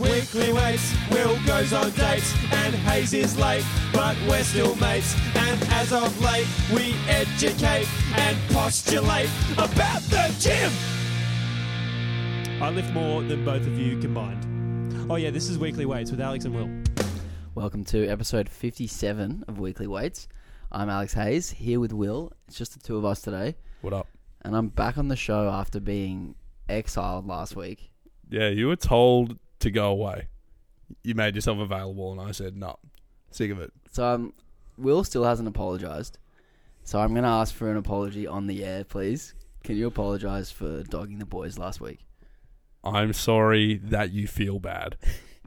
Weekly weights, Will goes on dates, and Hayes is late, but we're still mates. And as of late, we educate and postulate about the gym. I lift more than both of you combined. Oh yeah, this is Weekly Weights with Alex and Will. Welcome to episode 57 of Weekly Weights. I'm Alex Hayes, here with Will. It's just the two of us today. What up? And I'm back on the show after being exiled last week. Yeah, you were told to go away. You made yourself available, and I said no. Sick of it. So um, Will still hasn't apologised. So I'm going to ask for an apology on the air, please. Can you apologise for dogging the boys last week? I'm sorry that you feel bad,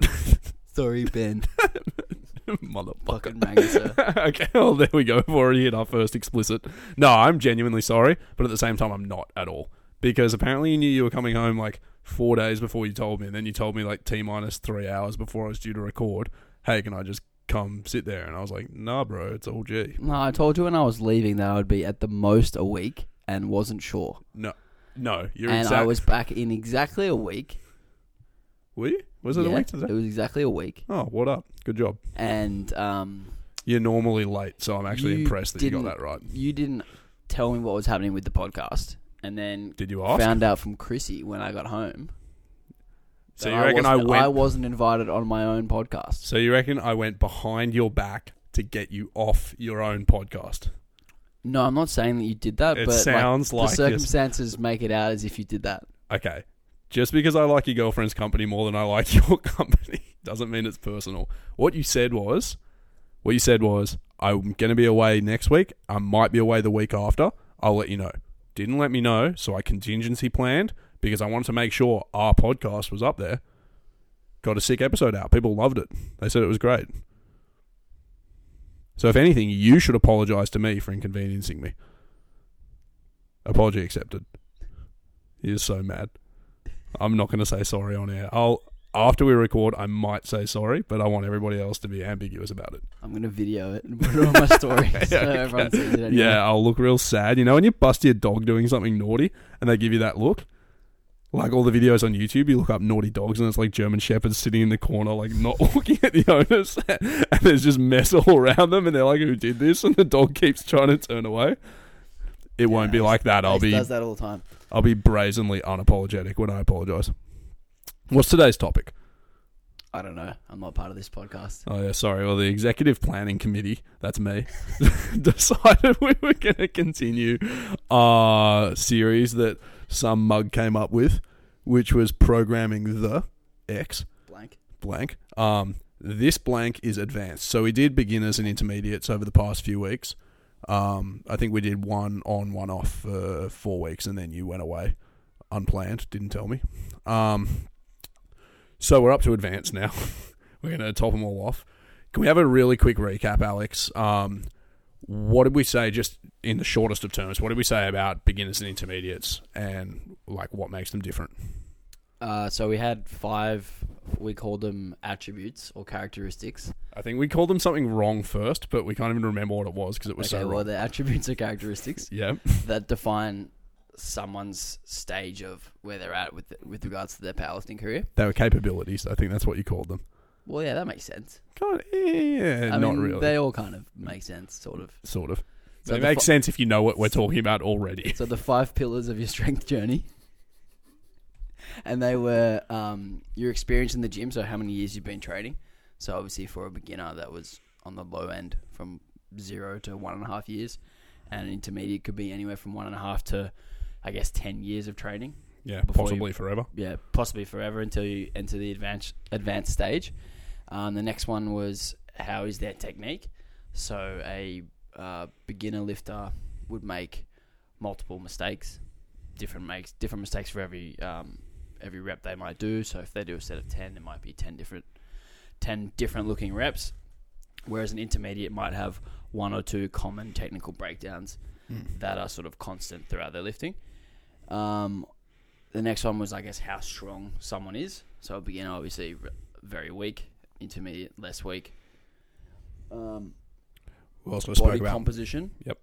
Sorry, Ben. motherfucker. Fucking Mangasser. okay, well there we go. We've already hit our first explicit. No, I'm genuinely sorry, but at the same time, I'm not at all because apparently you knew you were coming home like four days before you told me, and then you told me like t minus three hours before I was due to record. Hey, can I just come sit there? And I was like, Nah, bro, it's all G. No, I told you when I was leaving that I would be at the most a week and wasn't sure. No, no, you're and exact. I was back in exactly a week. Were you? Was it a Yeah, week today? It was exactly a week. Oh, what up? Good job. And um, You're normally late, so I'm actually You impressed that you got didn't- that right. you didn't tell me what was happening with the podcast, and then Did you ask? found out from Chrissy when I got home. so that you reckon I wasn't- went? I wasn't invited on my own podcast. so you reckon I went behind your back to get you off your own podcast? No, I'm not saying that you did that, It but sounds like, the you're- circumstances make it out as if you did that. Okay, just because I like your girlfriend's company more than I like your company doesn't mean it's personal. What you said was, what you said was, I'm going to be away next week. I might be away the week after. I'll let you know. Didn't let me know, so I contingency planned because I wanted to make sure our podcast was up there. Got a sick episode out. People loved it. They said it was great. So if anything, you should apologize to me for inconveniencing me. Apology accepted. He is so mad. I'm not going to say sorry on air. I'll after we record, I might say sorry, but I want everybody else to be ambiguous about it. I'm gonna video it and put it on my story so Okay. everyone sees it. Anyway. Yeah, I'll look real sad. You know when you bust your dog doing something naughty and they give you that look? Like all the videos on YouTube, you look up naughty dogs and it's like German shepherds sitting in the corner, like not looking at the owners, and there's just mess all around them, and they're like, "Who did this?" And the dog keeps trying to turn away. It won't be like that. I'll be does that all the time. I'll be brazenly unapologetic when I apologize. What's today's topic? I don't know. I'm not part of this podcast. Oh yeah, sorry. Well, the executive planning committee, that's me, decided we were going to continue our series that some mug came up with, which was programming the X Blank. blank. Um, this blank is advanced. So we did beginners and intermediates over the past few weeks. Um, I think we did one on, one off for four weeks, and then you went away unplanned. Didn't tell me. Um, so we're up to advance now. we're going to top them all off. Can we have a really quick recap, Alex? Um, what did we say, just in the shortest of terms? What did we say about beginners and intermediates, and like what makes them different? Uh, so we had five. We called them attributes or characteristics. I think we called them something wrong first, but we can't even remember what it was because it was okay, so wrong. they're attributes or characteristics Yeah, that define someone's stage of where they're at with with regards to their powerlifting career. they were capabilities. I think that's what you called them. Well, yeah, that makes sense. Kind of, yeah, I not mean, really. They all kind of make sense, sort of. sort of. So it makes fi- sense if you know what we're talking about already. So the five pillars of your strength journey, and they were um, your experience in the gym. So how many years you've been training. So obviously for a beginner, that was on the low end from zero to one and a half years, and an intermediate could be anywhere from one and a half to, I guess, ten years of training. Yeah, Before you- possibly forever. Yeah, possibly forever until you enter the advanced advanced stage. Um, the next one was how is their technique. So a uh, beginner lifter would make multiple mistakes, different makes different mistakes for every um, every rep they might do. So if they do a set of ten, it might be ten different ten different looking reps. Whereas an intermediate might have one or two common technical breakdowns that are sort of constant throughout their lifting. Um, the next one was, I guess, how strong someone is. So a beginner, obviously, very weak. Intermediate, less weak. Um, We also body spoke about composition. Yep.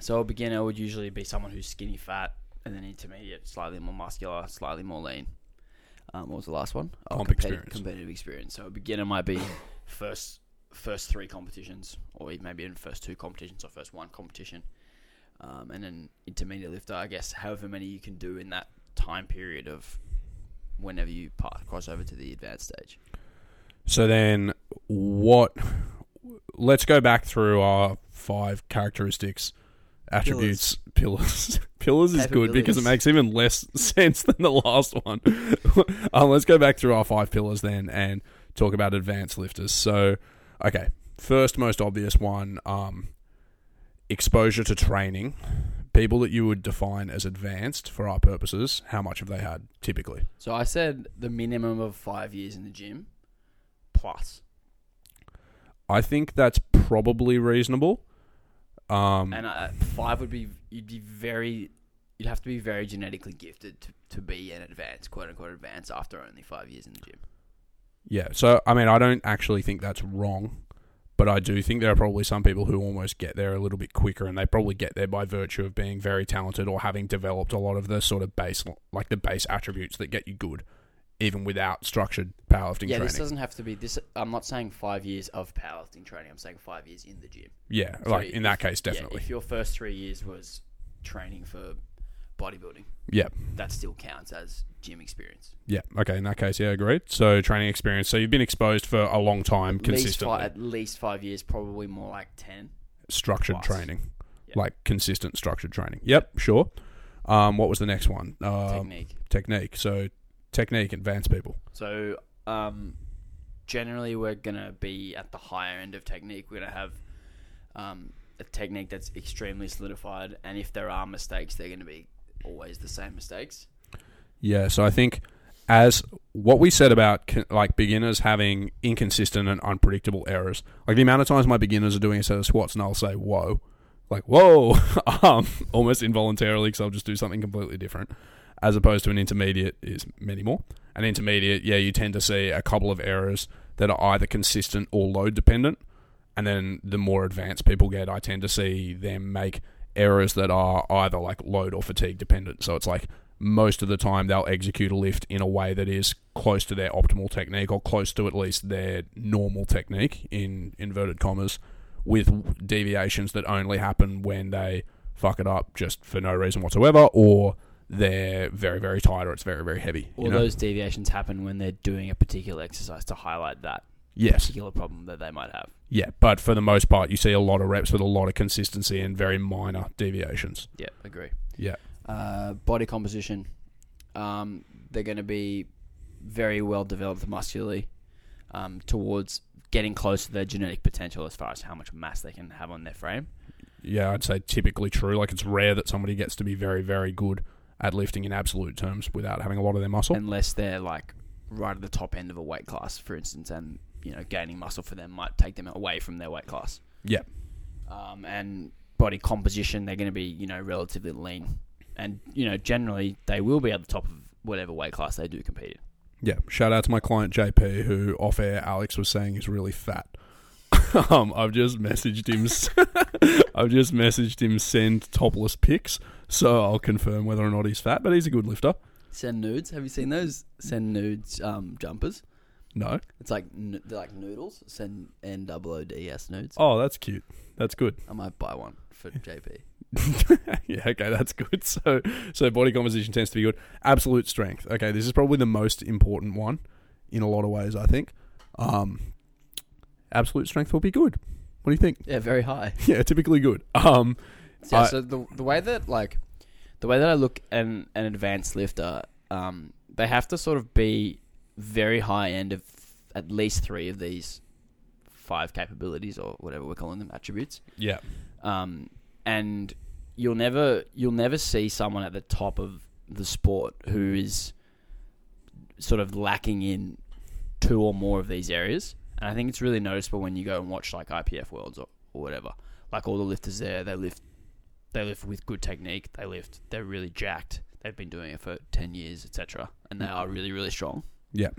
So a beginner would usually be someone who's skinny fat, and then intermediate, slightly more muscular, slightly more lean. Um, what was the last one? Comp competi- experience. Competitive experience. So a beginner might be first first three competitions, or maybe in first two competitions, or first one competition, um, and then intermediate lifter. I guess however many you can do in that time period of whenever you cross over to the advanced stage. So then, what? Let's go back through our five characteristics, attributes, pillars. Pillars, is good because it makes even less sense than the last one. um, let's go back through our five pillars then and talk about advanced lifters. So, okay, first most obvious one, um, exposure to training. People that you would define as advanced for our purposes, how much have they had typically? So I said the minimum of five years in the gym, plus, I think that's probably reasonable. Um, and uh, five would be you'd be very you'd have to be very genetically gifted to, to be an advanced quote unquote advanced after only five years in the gym. yeah, so I mean, I don't actually think that's wrong, but I do think there are probably some people who almost get there a little bit quicker, and they probably get there by virtue of being very talented or having developed a lot of the sort of base, like the base attributes that get you good, even without structured powerlifting yeah, training. this doesn't have to be this. I'm not saying five years of powerlifting training. I'm saying five years in the gym. yeah, So like in that case, yeah, definitely. if your first three years was training for bodybuilding, Yeah, that still counts as gym experience. yeah, okay. In that case, yeah, agreed. So training experience. So you've been exposed for a long time, At least, consistently. at least five years, probably more like ten. structured Plus. training, Yeah. like consistent structured training. Yep, sure. Um, what was the next one? Um, technique. technique. So technique, advanced people. So, um, generally, we're gonna be at the higher end of technique. We're gonna have um, a technique that's extremely solidified, and if there are mistakes, they're gonna be always the same mistakes. Yeah. So I think as what we said about like beginners having inconsistent and unpredictable errors, like the amount of times my beginners are doing a set of squats and I'll say whoa, like whoa, um, almost involuntarily because I'll just do something completely different, as opposed to an intermediate is many more. An intermediate, yeah, you tend to see a couple of errors that are either consistent or load dependent. And then the more advanced people get, I tend to see them make errors that are either like load or fatigue dependent. So it's like most of the time they'll execute a lift in a way that is close to their optimal technique or close to at least their normal technique in inverted commas with deviations that only happen when they fuck it up just for no reason whatsoever or they're very very tight or it's very very heavy All know? those deviations happen when they're doing a particular exercise to highlight that yes particular problem that they might have. yeah but for the most part you see a lot of reps with a lot of consistency and very minor deviations Yeah, agree. yeah Uh, body composition, um, they're going to be very well developed muscularly um, towards getting close to their genetic potential as far as how much mass they can have on their frame. yeah i'd say typically true like it's rare that somebody gets to be very very good at lifting in absolute terms without having a lot of their muscle unless they're like right at the top end of a weight class, for instance, and you know gaining muscle for them might take them away from their weight class. Yeah. Um, and body composition, they're going to be you know relatively lean, and you know generally they will be at the top of whatever weight class they do compete in. Yeah, shout out to my client JP, who off air Alex was saying is really fat. um, I've just messaged him. I've just messaged him send topless pics, so I'll confirm whether or not he's fat. But he's a good lifter. Send nudes. Have you seen those send nudes um, jumpers? No. It's like n- they're like noodles. Send N double O D S nudes. Oh, that's cute. That's good. I might buy one for JP. yeah, okay, that's good. So, so body composition tends to be good. Absolute strength. Okay, this is probably the most important one in a lot of ways. I think. Um, absolute strength will be good. What do you think? Yeah, very high. Yeah, typically good. Um, Yeah, I- so the the way that like the way that I look at an, an advanced lifter, um, they have to sort of be very high end of at least three of these five capabilities or whatever we're calling them attributes. yeah, Um, and you'll never you'll never see someone at the top of the sport who is sort of lacking in two or more of these areas. And I think it's really noticeable when you go and watch like IPF Worlds or, or whatever. Like all the lifters there, they lift they lift with good technique. They lift. They're really jacked. They've been doing it for ten years, etc. And they are really really strong. Yeah.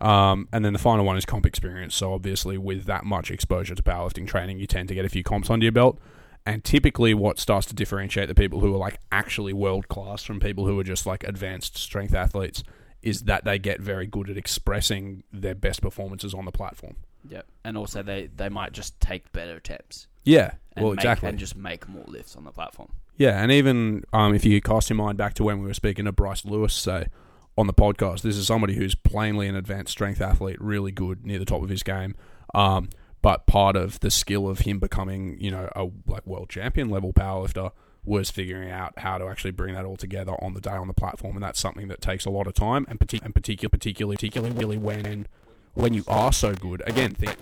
Um, and then the final one is comp experience. So obviously, with that much exposure to powerlifting training, you tend to get a few comps under your belt. And typically, what starts to differentiate the people who are like actually world class from people who are just like advanced strength athletes is that they get very good at expressing their best performances on the platform. Yep. And also they, they might just take better attempts. Yeah, And well, make, exactly. And just make more lifts on the platform. Yeah, and even um, if you cast your mind back to when we were speaking to Bryce Lewis, say on the podcast, this is somebody who's plainly an advanced strength athlete, really good near the top of his game. Um, but part of the skill of him becoming, you know, a like world champion level powerlifter was figuring out how to actually bring that all together on the day on the platform, and that's something that takes a lot of time, and, partic- and particular, particularly, particularly really, when when you are so good. Again, think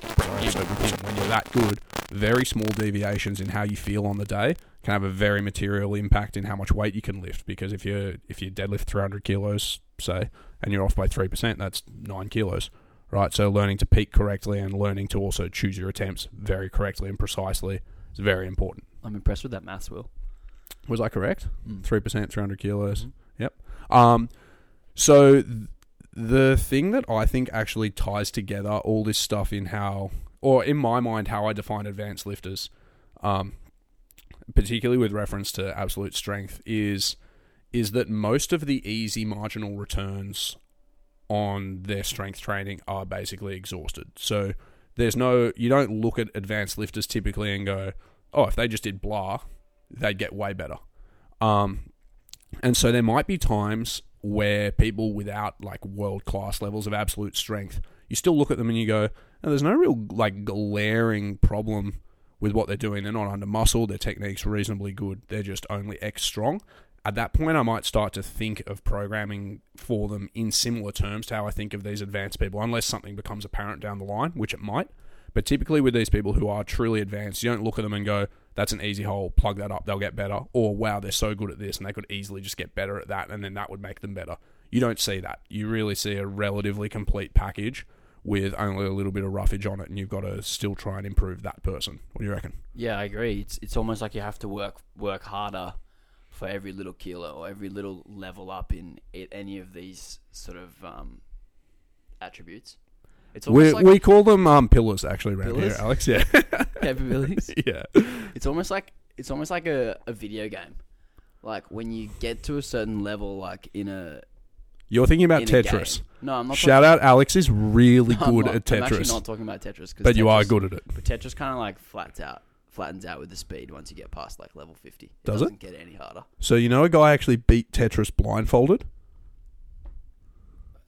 when you're that good, very small deviations in how you feel on the day can have a very material impact in how much weight you can lift. Because if you if you deadlift 300 kilos, say, and you're off by three percent, that's nine kilos, right? So learning to peak correctly and learning to also choose your attempts very correctly and precisely is very important. I'm impressed with that maths, Will. Was I correct? Mm. Three percent, 300 kilos. Mhm. Yep. Um, so th- the thing that I think actually ties together all this stuff in how, or in my mind, how I define advanced lifters, um, particularly with reference to absolute strength, is is that most of the easy marginal returns on their strength training are basically exhausted. So there's no, you don't look at advanced lifters typically and go, oh, if they just did blah, they'd get way better. Um, and so there might be times where people without like world class levels of absolute strength, you still look at them and you go, "Oh, there's no real like glaring problem with what they're doing. They're not under muscle. Their technique's reasonably good. They're just only X strong. At that point, I might start to think of programming for them in similar terms to how I think of these advanced people, unless something becomes apparent down the line, which it might. But typically, with these people who are truly advanced, you don't look at them and go, that's an easy hole, plug that up, they'll get better. Or, wow, they're so good at this and they could easily just get better at that and then that would make them better. You don't see that. You really see a relatively complete package with only a little bit of roughage on it and you've got to still try and improve that person. What do you reckon? Yeah, I agree. It's it's almost like you have to work work harder for every little kilo or every little level up in it, any of these sort of um, attributes. It's We, like we call them um, pillars actually around Pillars? here, Alex. Yeah. capabilities. yeah. It's almost like it's almost like a, a video game. Like when you get to a certain level, like in a You're thinking about in a Tetris. game. No, I'm not. Shout out, Alex is really I'm good not- at I'm actually Tetris. not talking about Tetris, 'cause But you are Tetris- good at it. But Tetris kind of like flats out, flattens out with the speed once you get past like level fifty. It Does it? doesn't get any harder. So you know a guy actually beat Tetris blindfolded?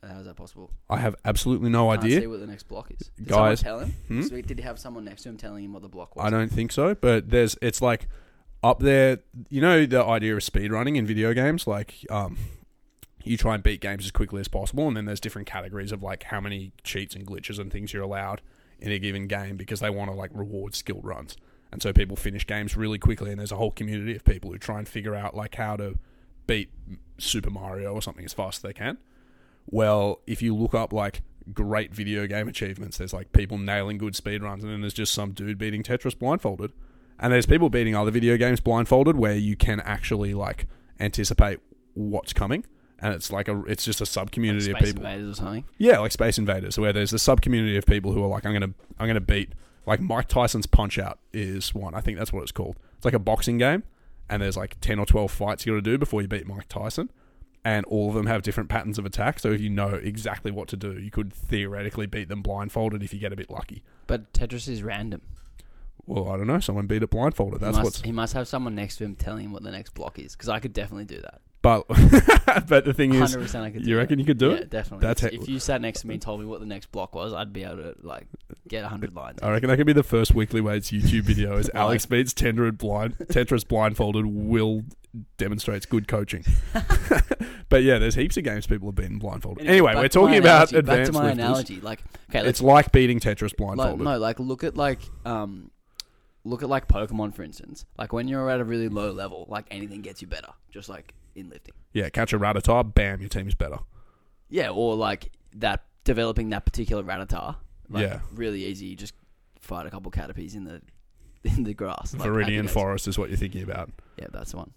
How is that possible? I have absolutely no Can't idea. see what the next block is. Did Guys- someone tell him? Hmm? So did he have someone next to him telling him what the block was? I don't think so, but there's it's like up there. You know the idea of speed running in video games, like um, you try and beat games as quickly as possible, and then there's different categories of like how many cheats and glitches and things you're allowed in a given game because they want to like reward skill runs, and so people finish games really quickly, and there's a whole community of people who try and figure out like how to beat Super Mario or something as fast as they can. Well, if you look up like great video game achievements, there's like people nailing good speed runs, and then there's just some dude beating Tetris blindfolded. And there's people beating other video games blindfolded where you can actually like anticipate what's coming. And it's like a it's just a sub community Space of people. Space Invaders or something. Yeah, like Space Invaders, where there's a sub community of people who are like, I'm gonna I'm gonna beat like Mike Tyson's Punch Out is one. I think that's what it's called. It's like a boxing game, and there's like ten or twelve fights you got to do before you beat Mike Tyson, and all of them have different patterns of attack. So if you know exactly what to do, you could theoretically beat them blindfolded if you get a bit lucky. But Tetris is random. Well, I don't know. Someone beat it blindfolded. That's he, what's. he must have someone next to him telling him what the next block is. Because I could definitely do that. But but the thing is, 100% I could do you that. reckon you could do yeah, it? definitely. That's if you sat next to me and told me what the next block was, I'd be able to like get 100 lines. I reckon that could be the first weekly weights YouTube video. Is Alex beats blind Tetris blindfolded. Will demonstrates good coaching. but yeah, there's heaps of games people have been blindfolded. Anyway, we're talking about analogy, advanced Back to my lifters. analogy. Like, okay, It's like beating Tetris like, blindfolded. no, like look at like um, look at like Pokemon for instance. Like when you're at a really low level, like anything gets you better. Just like in lifting. Yeah, catch a Rattata, bam, your team's better. Yeah, or like that developing that particular Rattata. Like, Yeah. really easy. You just fight a couple Caterpies in the in the grass. Like, Viridian. Forest is what you're thinking about. Yeah, that's the one.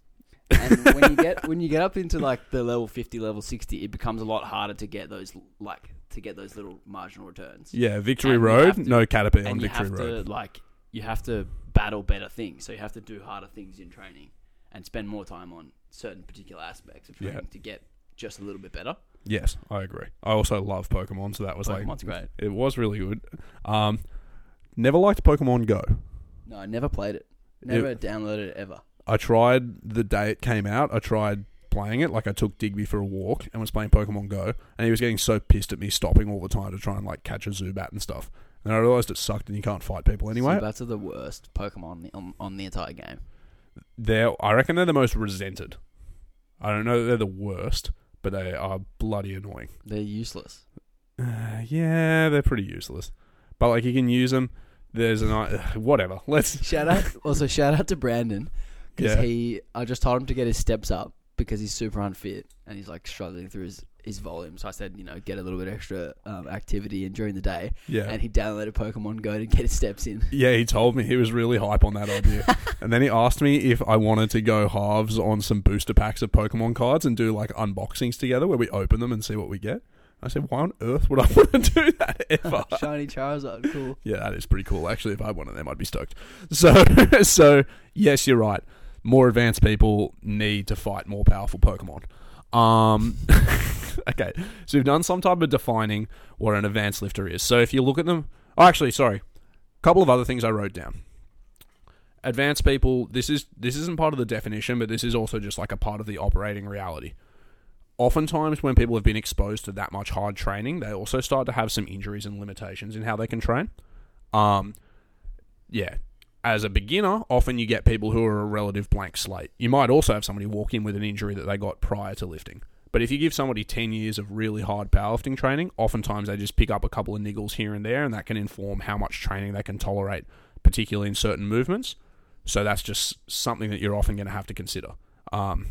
And when you get when you get up into like the level fifty, level sixty, it becomes a lot harder to get those like to get those little marginal returns. Yeah, Victory And you Road, have to- no Caterpie on and you Victory have Road. to like you have to battle better things. So you have to do harder things in training and spend more time on certain particular aspects of Yeah. training to get just a little bit better. Yes, I agree. I also love Pokemon, so that was like Pokemon's great. it was really good. Um, never liked Pokemon Go. No, I never played it. Never downloaded it ever. I tried the day it came out. I tried playing it. Like I took Digby for a walk and was playing Pokemon Go, and he was getting so pissed at me stopping all the time to try and like catch a Zubat and stuff. And I realized it sucked, and you can't fight people anyway. Zubats are the worst Pokemon on the, on, the entire game. They're, I reckon, they're the most resented. I don't know that they're the worst, but they are bloody annoying. They're useless. Uh, yeah, they're pretty useless. But like you can use them. There's an whatever. Let's Shout out also shout out to Brandon because Yeah. he I just told him to get his steps up because he's super unfit and he's like struggling through his his volume. So I said you know get a little bit extra um, activity in during the day, yeah. and he downloaded Pokemon Go to get his steps in. Yeah, he told me he was really hype on that idea. and then he asked me if I wanted to go halves on some booster packs of Pokemon cards and do like unboxings together where we open them and see what we get. I said, why on earth would I want to do that ever? Shiny Charizard, cool. yeah, that is pretty cool. Actually, if I had one of them, I'd be stoked. So, so yes, you're right. More advanced people need to fight more powerful Pokemon. Um, okay, so we've done some type of defining what an advanced lifter is. So if you look at them, oh, actually, sorry, a couple of other things I wrote down. Advanced people, this is this isn't part of the definition, but this is also just like a part of the operating reality. Oftentimes, when people have been exposed to that much hard training, they also start to have some injuries and limitations in how they can train. Um, yeah, as a beginner, often you get people who are a relative blank slate. You might also have somebody walk in with an injury that they got prior to lifting. But if you give somebody 10 years of really hard powerlifting training, oftentimes they just pick up a couple of niggles here and there, and that can inform how much training they can tolerate, particularly in certain movements. So that's just something that you're often going to have to consider. Um,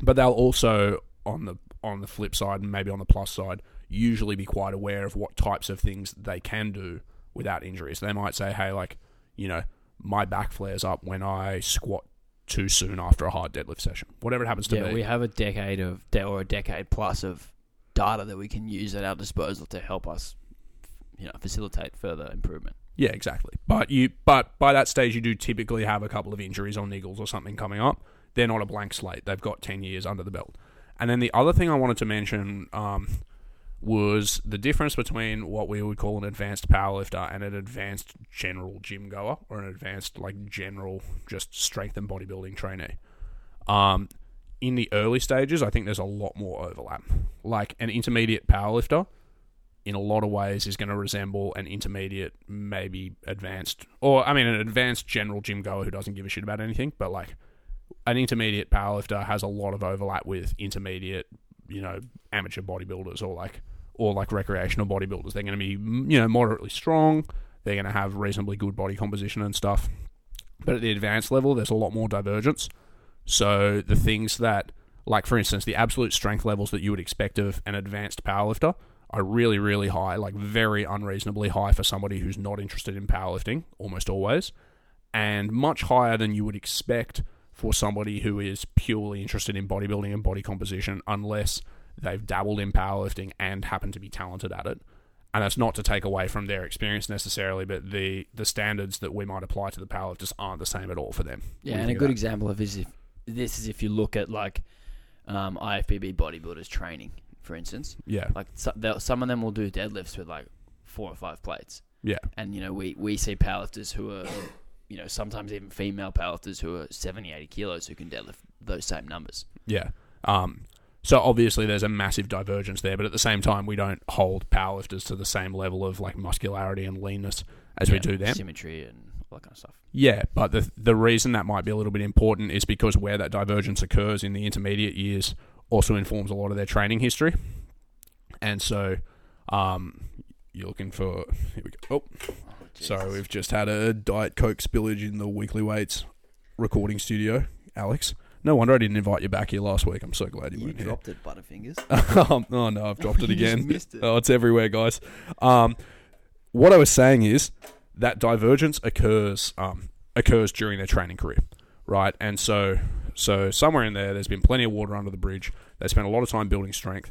but they'll also, on the on the flip side, and maybe on the plus side, usually be quite aware of what types of things they can do without injuries. They might say, "Hey, like, you know, my back flares up when I squat too soon after a hard deadlift session. Whatever it happens to Yeah, be." we have a decade of de- or a decade plus of data that we can use at our disposal to help us, you know, facilitate further improvement. Yeah, exactly. But you, but by that stage, you do typically have a couple of injuries or niggles or something coming up. They're not a blank slate. They've got ten years under the belt. And then the other thing I wanted to mention um, was the difference between what we would call an advanced powerlifter and an advanced general gym goer or an advanced like general just strength and bodybuilding trainee. Um, in the early stages, I think there's a lot more overlap. Like an intermediate powerlifter, in a lot of ways, is going to resemble an intermediate, maybe advanced, or I mean, an advanced general gym goer who doesn't give a shit about anything. But like an intermediate powerlifter has a lot of overlap with intermediate, you know, amateur bodybuilders or like or like recreational bodybuilders. They're going to be you know moderately strong. They're going to have reasonably good body composition and stuff. But at the advanced level, there's a lot more divergence. So the things that, like for instance, the absolute strength levels that you would expect of an advanced powerlifter are really, really high, like very unreasonably high for somebody who's not interested in powerlifting, almost always, and much higher than you would expect for somebody who is purely interested in bodybuilding and body composition, unless they've dabbled in powerlifting and happen to be talented at it. And that's not to take away from their experience necessarily, but the the standards that we might apply to the powerlifters aren't the same at all for them. Yeah, What do you and a good example of this, if, this is if you look at like um, IFBB bodybuilders training, for instance. Yeah, Like so, some of them will do deadlifts with like four or five plates, yeah, and you know we we see powerlifters who are, you know, sometimes even female powerlifters who are 70, 80 kilos who can deadlift those same numbers. yeah. Um, so obviously there's a massive divergence there, but at the same time we don't hold powerlifters to the same level of like muscularity and leanness as we do them. Symmetry and all that kind of stuff. Yeah, but the the reason that might be a little bit important is because where that divergence occurs in the intermediate years also informs a lot of their training history, and so um, you're looking for. Here we go. Oh, Oh, sorry, we've just had a diet coke spillage in the weekly weights recording studio, Alex. No wonder I didn't invite you back here last week. I'm so glad you, You weren't here. dropped it, Butterfingers. Um, oh no, I've dropped it You again. missed it. Oh, it's everywhere, guys. Um, what I was saying is that divergence occurs um, occurs during their training career, right? And so, so somewhere in there, there's been plenty of water under the bridge. They spent a lot of time building strength.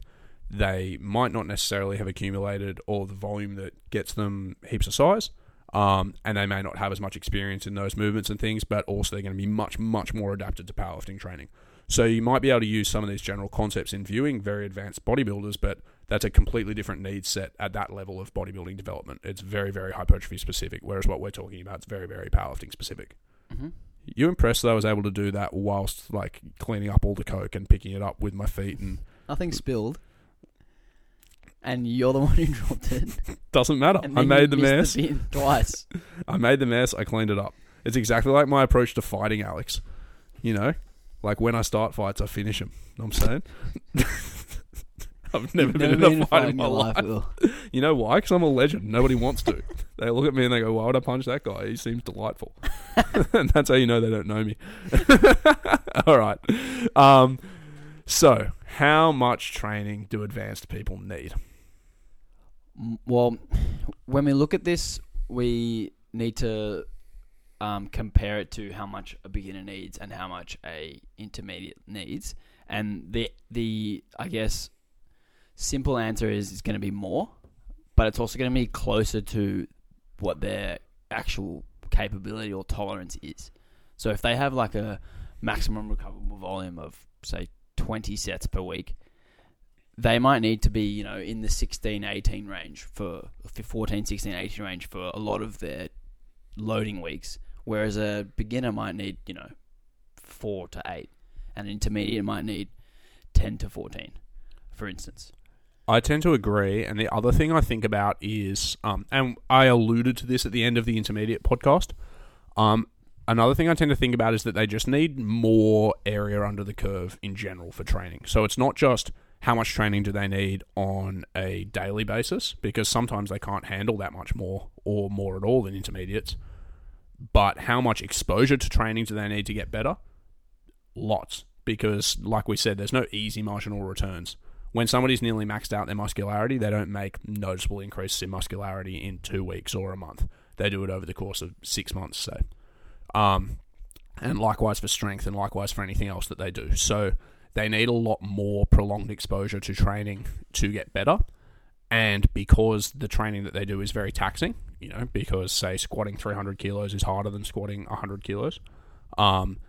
They might not necessarily have accumulated all the volume that gets them heaps of size. Um, and they may not have as much experience in those movements and things, but also they're going to be much, much more adapted to powerlifting training. So you might be able to use some of these general concepts in viewing very advanced bodybuilders, but that's a completely different need set at that level of bodybuilding development. It's very, very hypertrophy specific, whereas what we're talking about is very, very powerlifting specific. hmm You impressed that I was able to do that whilst like cleaning up all the coke and picking it up with my feet and Nothing spilled. And you're the one who dropped it. doesn't matter. And I then made the mess. bin twice. I made the mess. I cleaned it up. It's exactly like my approach to fighting, Alex. You know, like when I start fights, I finish them. Know what I'm saying? I've never You've been never in a fight in my your life. Will. You know why? Because I'm a legend. Nobody wants to. they look at me and they go, "Why would I punch that guy? He seems delightful." and that's how you know they don't know me. All right. Um, so, how much training do advanced people need? Well, when we look at this, we need to um, compare it to how much a beginner needs and how much a intermediate needs. And the the I guess simple answer is it's going to be more, but it's also going to be closer to what their actual capability or tolerance is. So if they have like a maximum recoverable volume of say 20 sets per week, they might need to be, you know, in the 16, 18 range for, for 14, 16, 18 range for a lot of their loading weeks, whereas a beginner might need, you know, 4 to 8, and an intermediate might need 10 to 14, for instance. I tend to agree. And the other thing I think about is, um, and I alluded to this at the end of the intermediate podcast. Um, another thing I tend to think about is that they just need more area under the curve in general for training. So it's not just how much training do they need on a daily basis, because sometimes they can't handle that much more or more at all than intermediates. But how much exposure to training do they need to get better? Lots. Because, like we said, there's no easy marginal returns when somebody's nearly maxed out their muscularity, they don't make noticeable increases in muscularity in two weeks or a month. They do it over the course of six months, say. Um, and likewise for strength, and likewise for anything else that they do. So they need a lot more prolonged exposure to training to get better. And because the training that they do is very taxing, you know, because say squatting 300 kilos is harder than squatting 100 kilos, um,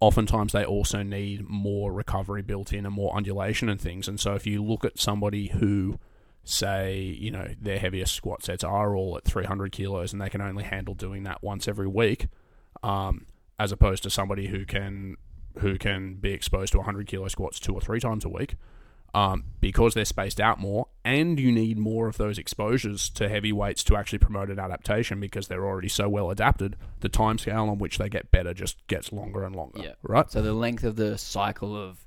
oftentimes they also need more recovery built in and more undulation and things. And so if you look at somebody who, say, you know, their heaviest squat sets are all at 300 kilos and they can only handle doing that once every week, um, as opposed to somebody who can who can be exposed to 100 kilo squats two or three times a week. Um, because they're spaced out more, and you need more of those exposures to heavy weights to actually promote an adaptation because they're already so well adapted. The time scale on which they get better just gets longer and longer. Yeah. Right? So the length of the cycle of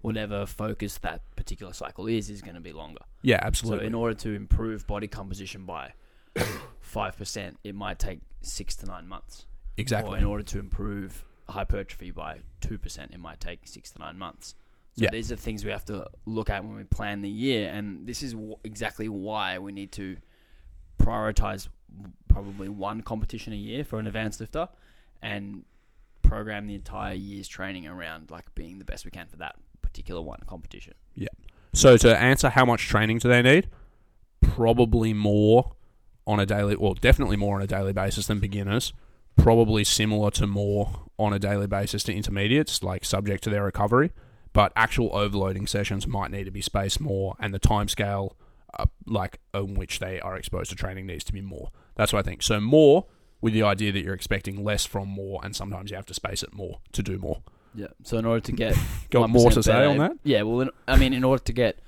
whatever focus that particular cycle is is going to be longer. Yeah, absolutely. So in order to improve body composition by five percent, it might take six to nine months. Or exactly. in order to improve hypertrophy by two percent, it might take six to nine months. So Yeah. these are things we have to look at when we plan the year, and this is w- exactly why we need to prioritize probably one competition a year for an advanced lifter, and program the entire year's training around like being the best we can for that particular one competition. Yeah. So to answer how much training do they need? Probably more on a daily, well, definitely more on a daily basis than beginners. Probably similar to more on a daily basis to intermediates, like subject to their recovery. But actual overloading sessions might need to be spaced more, and the time scale, uh, like on which they are exposed to training, needs to be more. That's what I think. So more with the idea that you're expecting less from more, and sometimes you have to space it more to do more. Yeah. So in order to get Got more to say better- on that? Yeah. Well, in, I mean, in order to get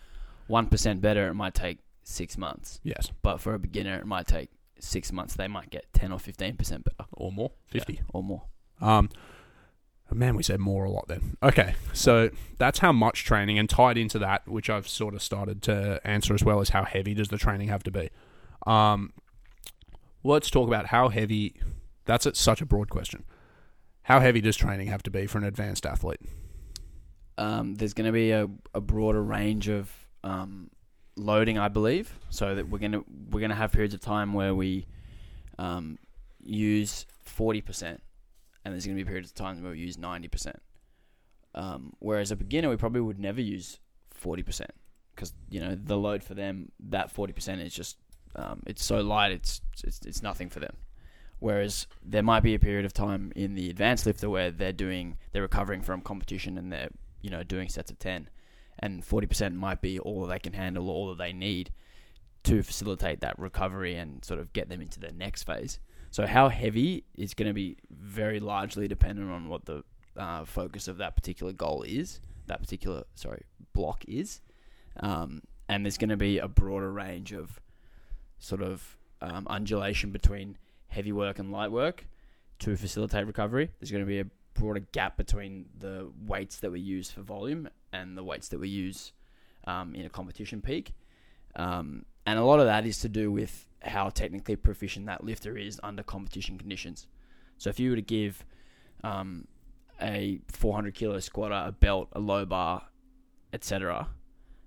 one percent better, it might take six months. Yes, But for a beginner, it might take six months. They might get ten or fifteen percent better, or more, fifty. Yeah, or more. Um, man, we said more a lot then. Okay, so that's how much training, and tied into that, which I've sort of started to answer as well, is how heavy does the training have to be? Um, let's talk about how heavy. That's a, such a broad question. How heavy does training have to be for an advanced athlete? Um, there's going to be a, a broader range of um, loading, I believe. So that we're gonna we're gonna have periods of time where we um, use forty percent, and there's gonna be periods of time where we use ninety percent. Um, whereas a beginner, we probably would never use forty percent because you know the load for them that forty percent is just um, it's so light, it's, it's it's nothing for them. Whereas there might be a period of time in the advanced lifter where they're doing they're recovering from competition and they're you know doing sets of ten, and forty percent might be all that they can handle, all that they need to facilitate that recovery and sort of get them into the next phase. So how heavy is going to be very largely dependent on what the uh, focus of that particular goal is, that particular sorry block is, um, and there's going to be a broader range of sort of um, undulation between heavy work and light work to facilitate recovery. There's going to be a broader gap between the weights that we use for volume and the weights that we use um, in a competition peak. Um, and a lot of that is to do with how technically proficient that lifter is under competition conditions. So if you were to give um, a 400 kilo squatter a belt, a low bar, etc.,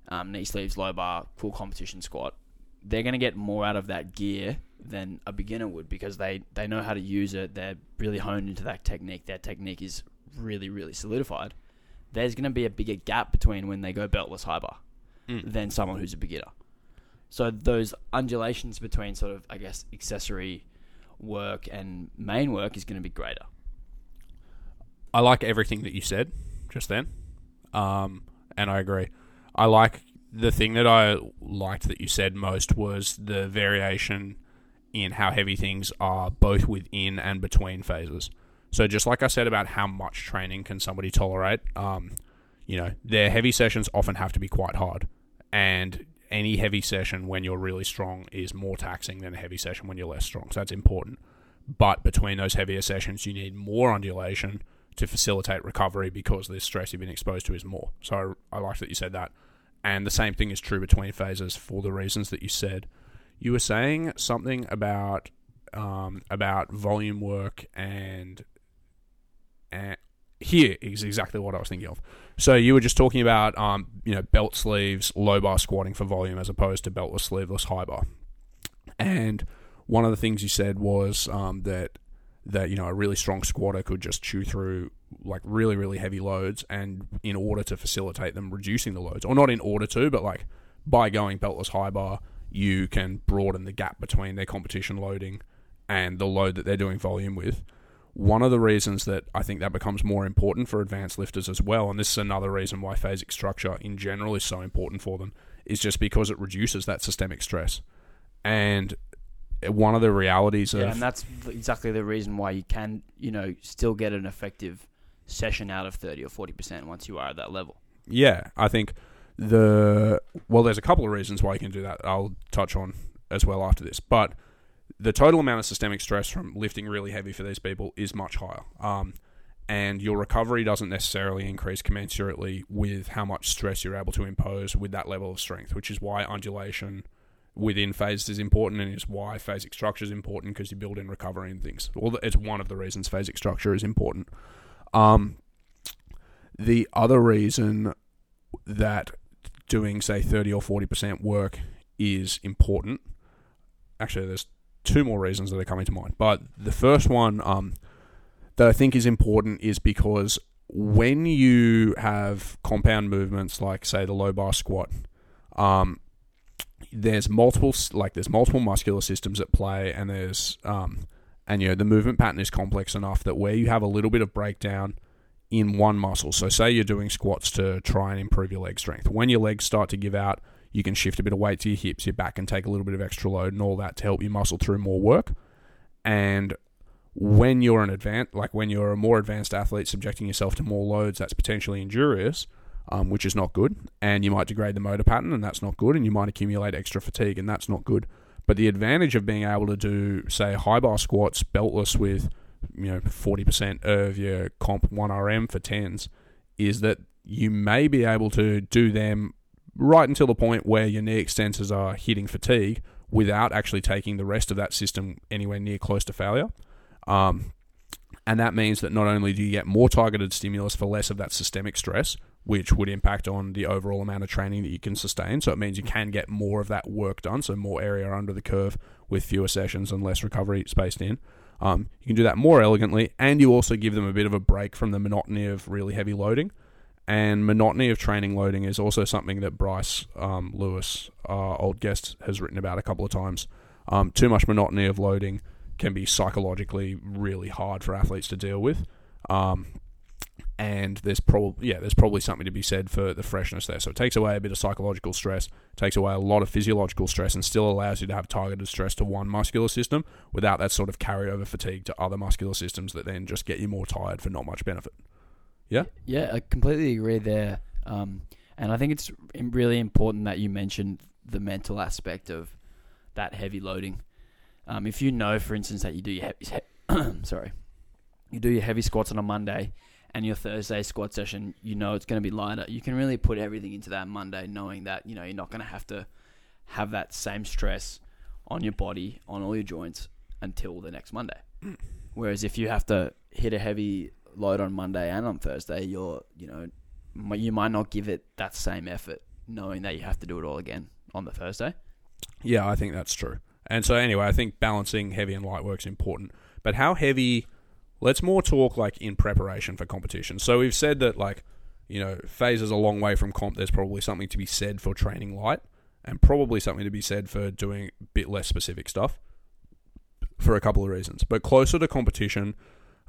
um, knee sleeves, low bar, full competition squat, they're going to get more out of that gear than a beginner would because they, they know how to use it. They're really honed into that technique. Their technique is really, really solidified. There's going to be a bigger gap between when they go beltless high bar Mm. than someone who's a beginner. So those undulations between sort of, I guess, accessory work and main work is going to be greater. I like everything that you said just then, um, and I agree. I like the thing that I liked that you said most was the variation in how heavy things are both within and between phases. So just like I said about how much training can somebody tolerate, um, you know, their heavy sessions often have to be quite hard, and any heavy session when you're really strong is more taxing than a heavy session when you're less strong. So that's important. But between those heavier sessions, you need more undulation to facilitate recovery because the stress you've been exposed to is more. So I, I like that you said that. And the same thing is true between phases for the reasons that you said. You were saying something about um, about volume work and and here is exactly what I was thinking of. So you were just talking about um, you know belt sleeves, low bar squatting for volume as opposed to beltless sleeveless high bar. And one of the things you said was um, that that you know a really strong squatter could just chew through like really really heavy loads, and in order to facilitate them reducing the loads, or not in order to, but like by going beltless high bar, you can broaden the gap between their competition loading and the load that they're doing volume with. One of the reasons that I think that becomes more important for advanced lifters as well, and this is another reason why phasic structure in general is so important for them, is just because it reduces that systemic stress. And one of the realities Yeah, of and that's exactly the reason why you can, you know, still get an effective session out of 30 or 40% once you are at that level. yeah, I think the well, there's a couple of reasons why you can do that. I'll touch on as well after this, but the total amount of systemic stress from lifting really heavy for these people is much higher. Um, and your recovery doesn't necessarily increase commensurately with how much stress you're able to impose with that level of strength, which is why undulation within phases is important and is why phasic structure is important because you build in recovery and things. Well, it's one of the reasons phasic structure is important. Um, the other reason that doing, say, 30 or 40% work is important, actually, there's two more reasons that are coming to mind. But the first one um, that I think is important is because when you have compound movements like, say, the low bar squat, um, there's multiple like there's multiple muscular systems at play, and there's um, and you know the movement pattern is complex enough that where you have a little bit of breakdown in one muscle. So say you're doing squats to try and improve your leg strength. When your legs start to give out, you can shift a bit of weight to your hips, your back, and take a little bit of extra load and all that to help you muscle through more work. And when you're an advanced, like when you're a more advanced athlete, subjecting yourself to more loads, that's potentially injurious, um, which is not good. And you might degrade the motor pattern, and that's not good. And you might accumulate extra fatigue, and that's not good. But the advantage of being able to do, say, high bar squats beltless with, you know, 40% of your comp 1RM for 10s is that you may be able to do them right until the point where your knee extensors are hitting fatigue without actually taking the rest of that system anywhere near close to failure. Um, and that means that not only do you get more targeted stimulus for less of that systemic stress, which would impact on the overall amount of training that you can sustain. So it means you can get more of that work done, so more area under the curve with fewer sessions and less recovery spaced in. Um, you can do that more elegantly, and you also give them a bit of a break from the monotony of really heavy loading. And monotony of training loading is also something that Bryce um, Lewis, our old guest, has written about a couple of times. Um, too much monotony of loading can be psychologically really hard for athletes to deal with. Um, and there's probably yeah, there's probably something to be said for the freshness there. So it takes away a bit of psychological stress, takes away a lot of physiological stress, and still allows you to have targeted stress to one muscular system without that sort of carryover fatigue to other muscular systems that then just get you more tired for not much benefit. Yeah, Yeah, I completely agree there. Um, and I think it's really important that you mentioned the mental aspect of that heavy loading. Um, if you know, for instance, that you do your heavy, sorry, you do your heavy squats on a Monday, and your Thursday squat session, you know it's going to be lighter. You can really put everything into that Monday, knowing that you know you're not going to have to have that same stress on your body, on all your joints until the next Monday. Whereas if you have to hit a heavy load on Monday and on Thursday, you're you know you might not give it that same effort, knowing that you have to do it all again on the Thursday. Yeah, I think that's true. And so anyway, I think balancing heavy and light work is important. But how heavy? Let's more talk like in preparation for competition. So we've said that like you know phase is a long way from comp. There's probably something to be said for training light, and probably something to be said for doing a bit less specific stuff. For a couple of reasons, but closer to competition,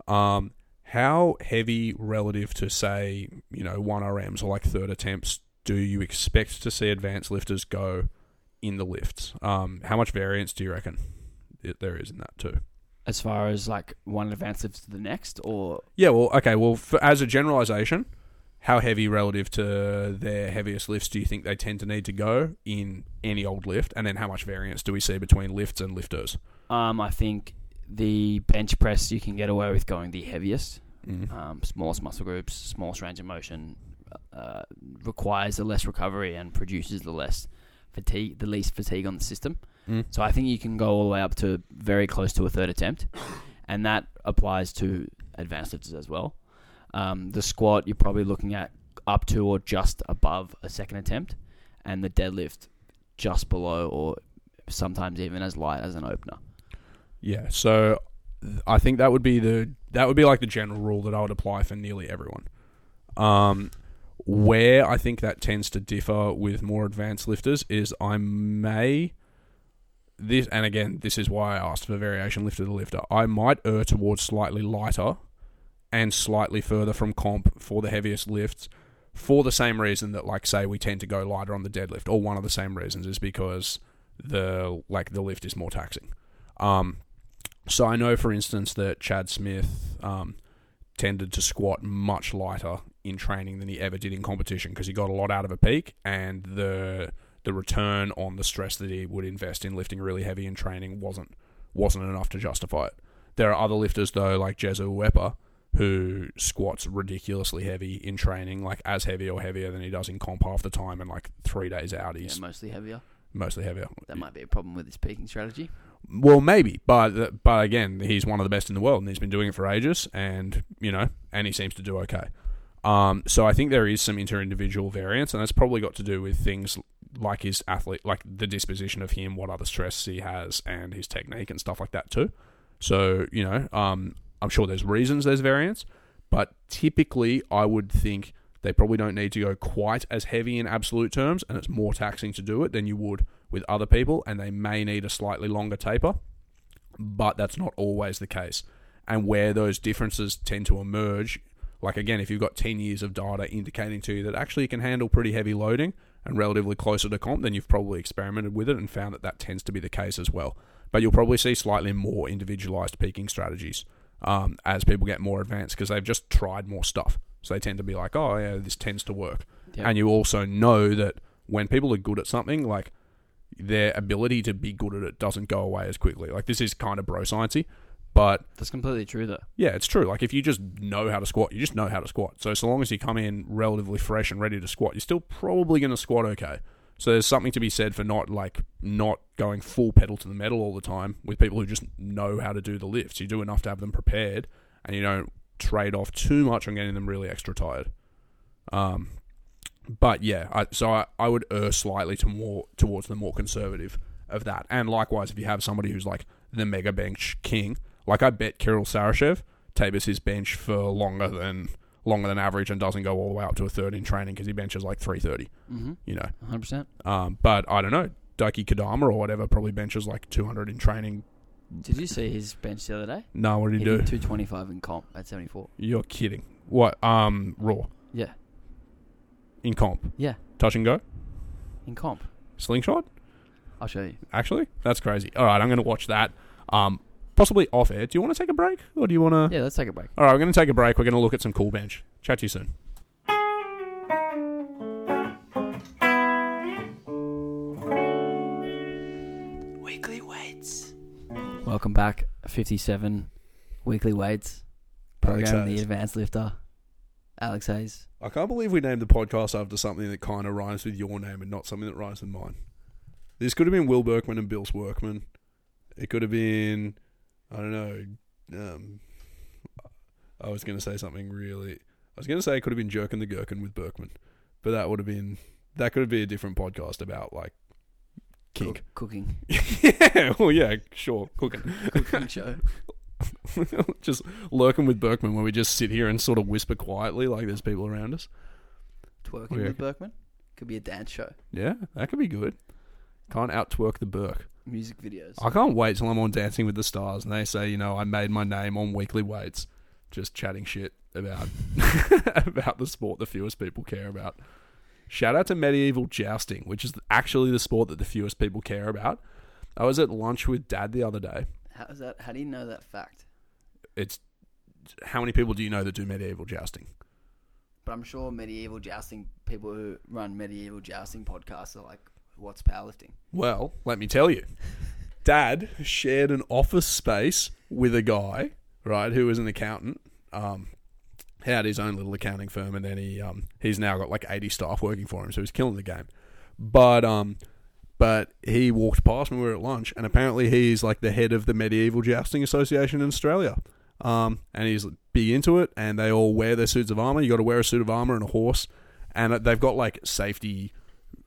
um, how heavy relative to say you know one RMs or like third attempts do you expect to see advanced lifters go in the lifts. Um, how much variance do you reckon there is in that too? As far as like one advanced lift to the next, or Yeah, well, okay, well, for, as a generalization, how heavy relative to their heaviest lifts do you think they tend to need to go in any old lift? And then how much variance do we see between lifts and lifters? um, I think the bench press you can get away with going the heaviest. Mm. um, smallest muscle groups, smallest range of motion, uh, requires the less recovery and produces the less fatigue, the least fatigue on the system. Mm. So I think you can go all the way up to very close to a third attempt, and that applies to advanced lifters as well. Um, the squat you're probably looking at up to or just above a second attempt, and the deadlift just below or sometimes even as light as an opener. Yeah, so I think that would be the that would be like the general rule that I would apply for nearly everyone. Um, where I think that tends to differ with more advanced lifters is I may this and again this is why I asked for variation lifter to lifter. I might err towards slightly lighter and slightly further from comp for the heaviest lifts for the same reason that like say we tend to go lighter on the deadlift or one of the same reasons is because the like the lift is more taxing. Um, so I know, for instance, that Chad Smith um, tended to squat much lighter in training than he ever did in competition because he got a lot out of a peak, and the the return on the stress that he would invest in lifting really heavy in training wasn't wasn't enough to justify it. There are other lifters though, like Jezza Uepa, who squats ridiculously heavy in training, like as heavy or heavier than he does in comp half the time, and like three days out, Yeah, he's mostly heavier. mostly heavier. That might be a problem with his peaking strategy. Well, maybe, but but again, he's one of the best in the world, and he's been doing it for ages, and you know, and he seems to do okay. Um, so I think there is some inter-individual variance, and that's probably got to do with things like his athlete, like the disposition of him, what other stress he has, and his technique and stuff like that too. So you know, um, I'm sure there's reasons there's variance, but typically I would think they probably don't need to go quite as heavy in absolute terms, and it's more taxing to do it than you would with other people, and they may need a slightly longer taper, but that's not always the case. And where those differences tend to emerge, like again, if you've got 10 years of data indicating to you that actually you can handle pretty heavy loading and relatively closer to comp, then you've probably experimented with it and found that that tends to be the case as well. But you'll probably see slightly more individualized peaking strategies um, as people get more advanced because they've just tried more stuff. So they tend to be like, oh, yeah, this tends to work. Yep. And you also know that when people are good at something, like their ability to be good at it doesn't go away as quickly. Like this is kind of bro sciencey, but That's completely true, though. yeah, it's true. Like if you just know how to squat, you just know how to squat. So so long as you come in relatively fresh and ready to squat, you're still probably going to squat okay. So there's something to be said for not like not going full pedal to the metal all the time with people who just know how to do the lifts. You do enough to have them prepared, and you don't trade off too much on getting them really extra tired. Um, but yeah, I, so I, I would err slightly to more towards the more conservative of that. And likewise, if you have somebody who's like the mega bench king, like I bet Kirill Sarychev tapers his bench for longer than longer than average and doesn't go all the way up to a third in training because he benches like 330, Mm-hmm. you know. 100%. Um, but I don't know, Daiki Kodama or whatever probably benches like 200 in training. Did you see his bench the other day? No, what did he He do? 225 in comp at 74. You're kidding. What? Um, Raw Yeah, in comp. Yeah. Touch and go. in comp. Slingshot. I'll show you. Actually, that's crazy. All right, I'm going to watch that. Um, possibly off air. Do you want to take a break, or do you want to? Yeah, let's take a break. All right, we're going to take a break. We're going to look at some cool bench. Chat to you soon. Weekly weights. Welcome back. 57 weekly weights. Program the advanced lifter. Alex Hayes. I can't believe we named the podcast after something that kind of rhymes with your name and not something that rhymes with mine. This could have been Will Berkman and Bill's Workman. It could have been, I don't know. Um, I was going to say something really. I was going to say it could have been Jerkin the Gherkin with Berkman, but that would have been that could have been a different podcast about like kink. Cook- cooking. yeah, well, yeah, sure, cooking. Cooking show. just lurking with Berkman, where we just sit here and sort of whisper quietly, like there's people around us. Twerking with Berkman. Could be a dance show. Yeah, that could be good. Can't out twerk the Burke. Music videos. I can't wait till I'm on Dancing with the Stars and they say, you know, I made my name on weekly weights, just chatting shit about about the sport the fewest people care about. Shout out to medieval jousting, which is actually the sport that the fewest people care about. I was at lunch with Dad the other day. How is that? How do you know that fact? It's how many people do you know that do medieval jousting? But I'm sure medieval jousting people who run medieval jousting podcasts are like, "What's powerlifting?" Well, let me tell you. Dad shared an office space with a guy, right, who was an accountant. Um, he had his own little accounting firm, and then he um, he's now got like eighty staff working for him, so he's killing the game. But um, but he walked past when we were at lunch, and apparently he's like the head of the Medieval Jousting Association in Australia. Um, and he's big into it, and they all wear their suits of armor. You got to wear a suit of armor and a horse, and they've got like safety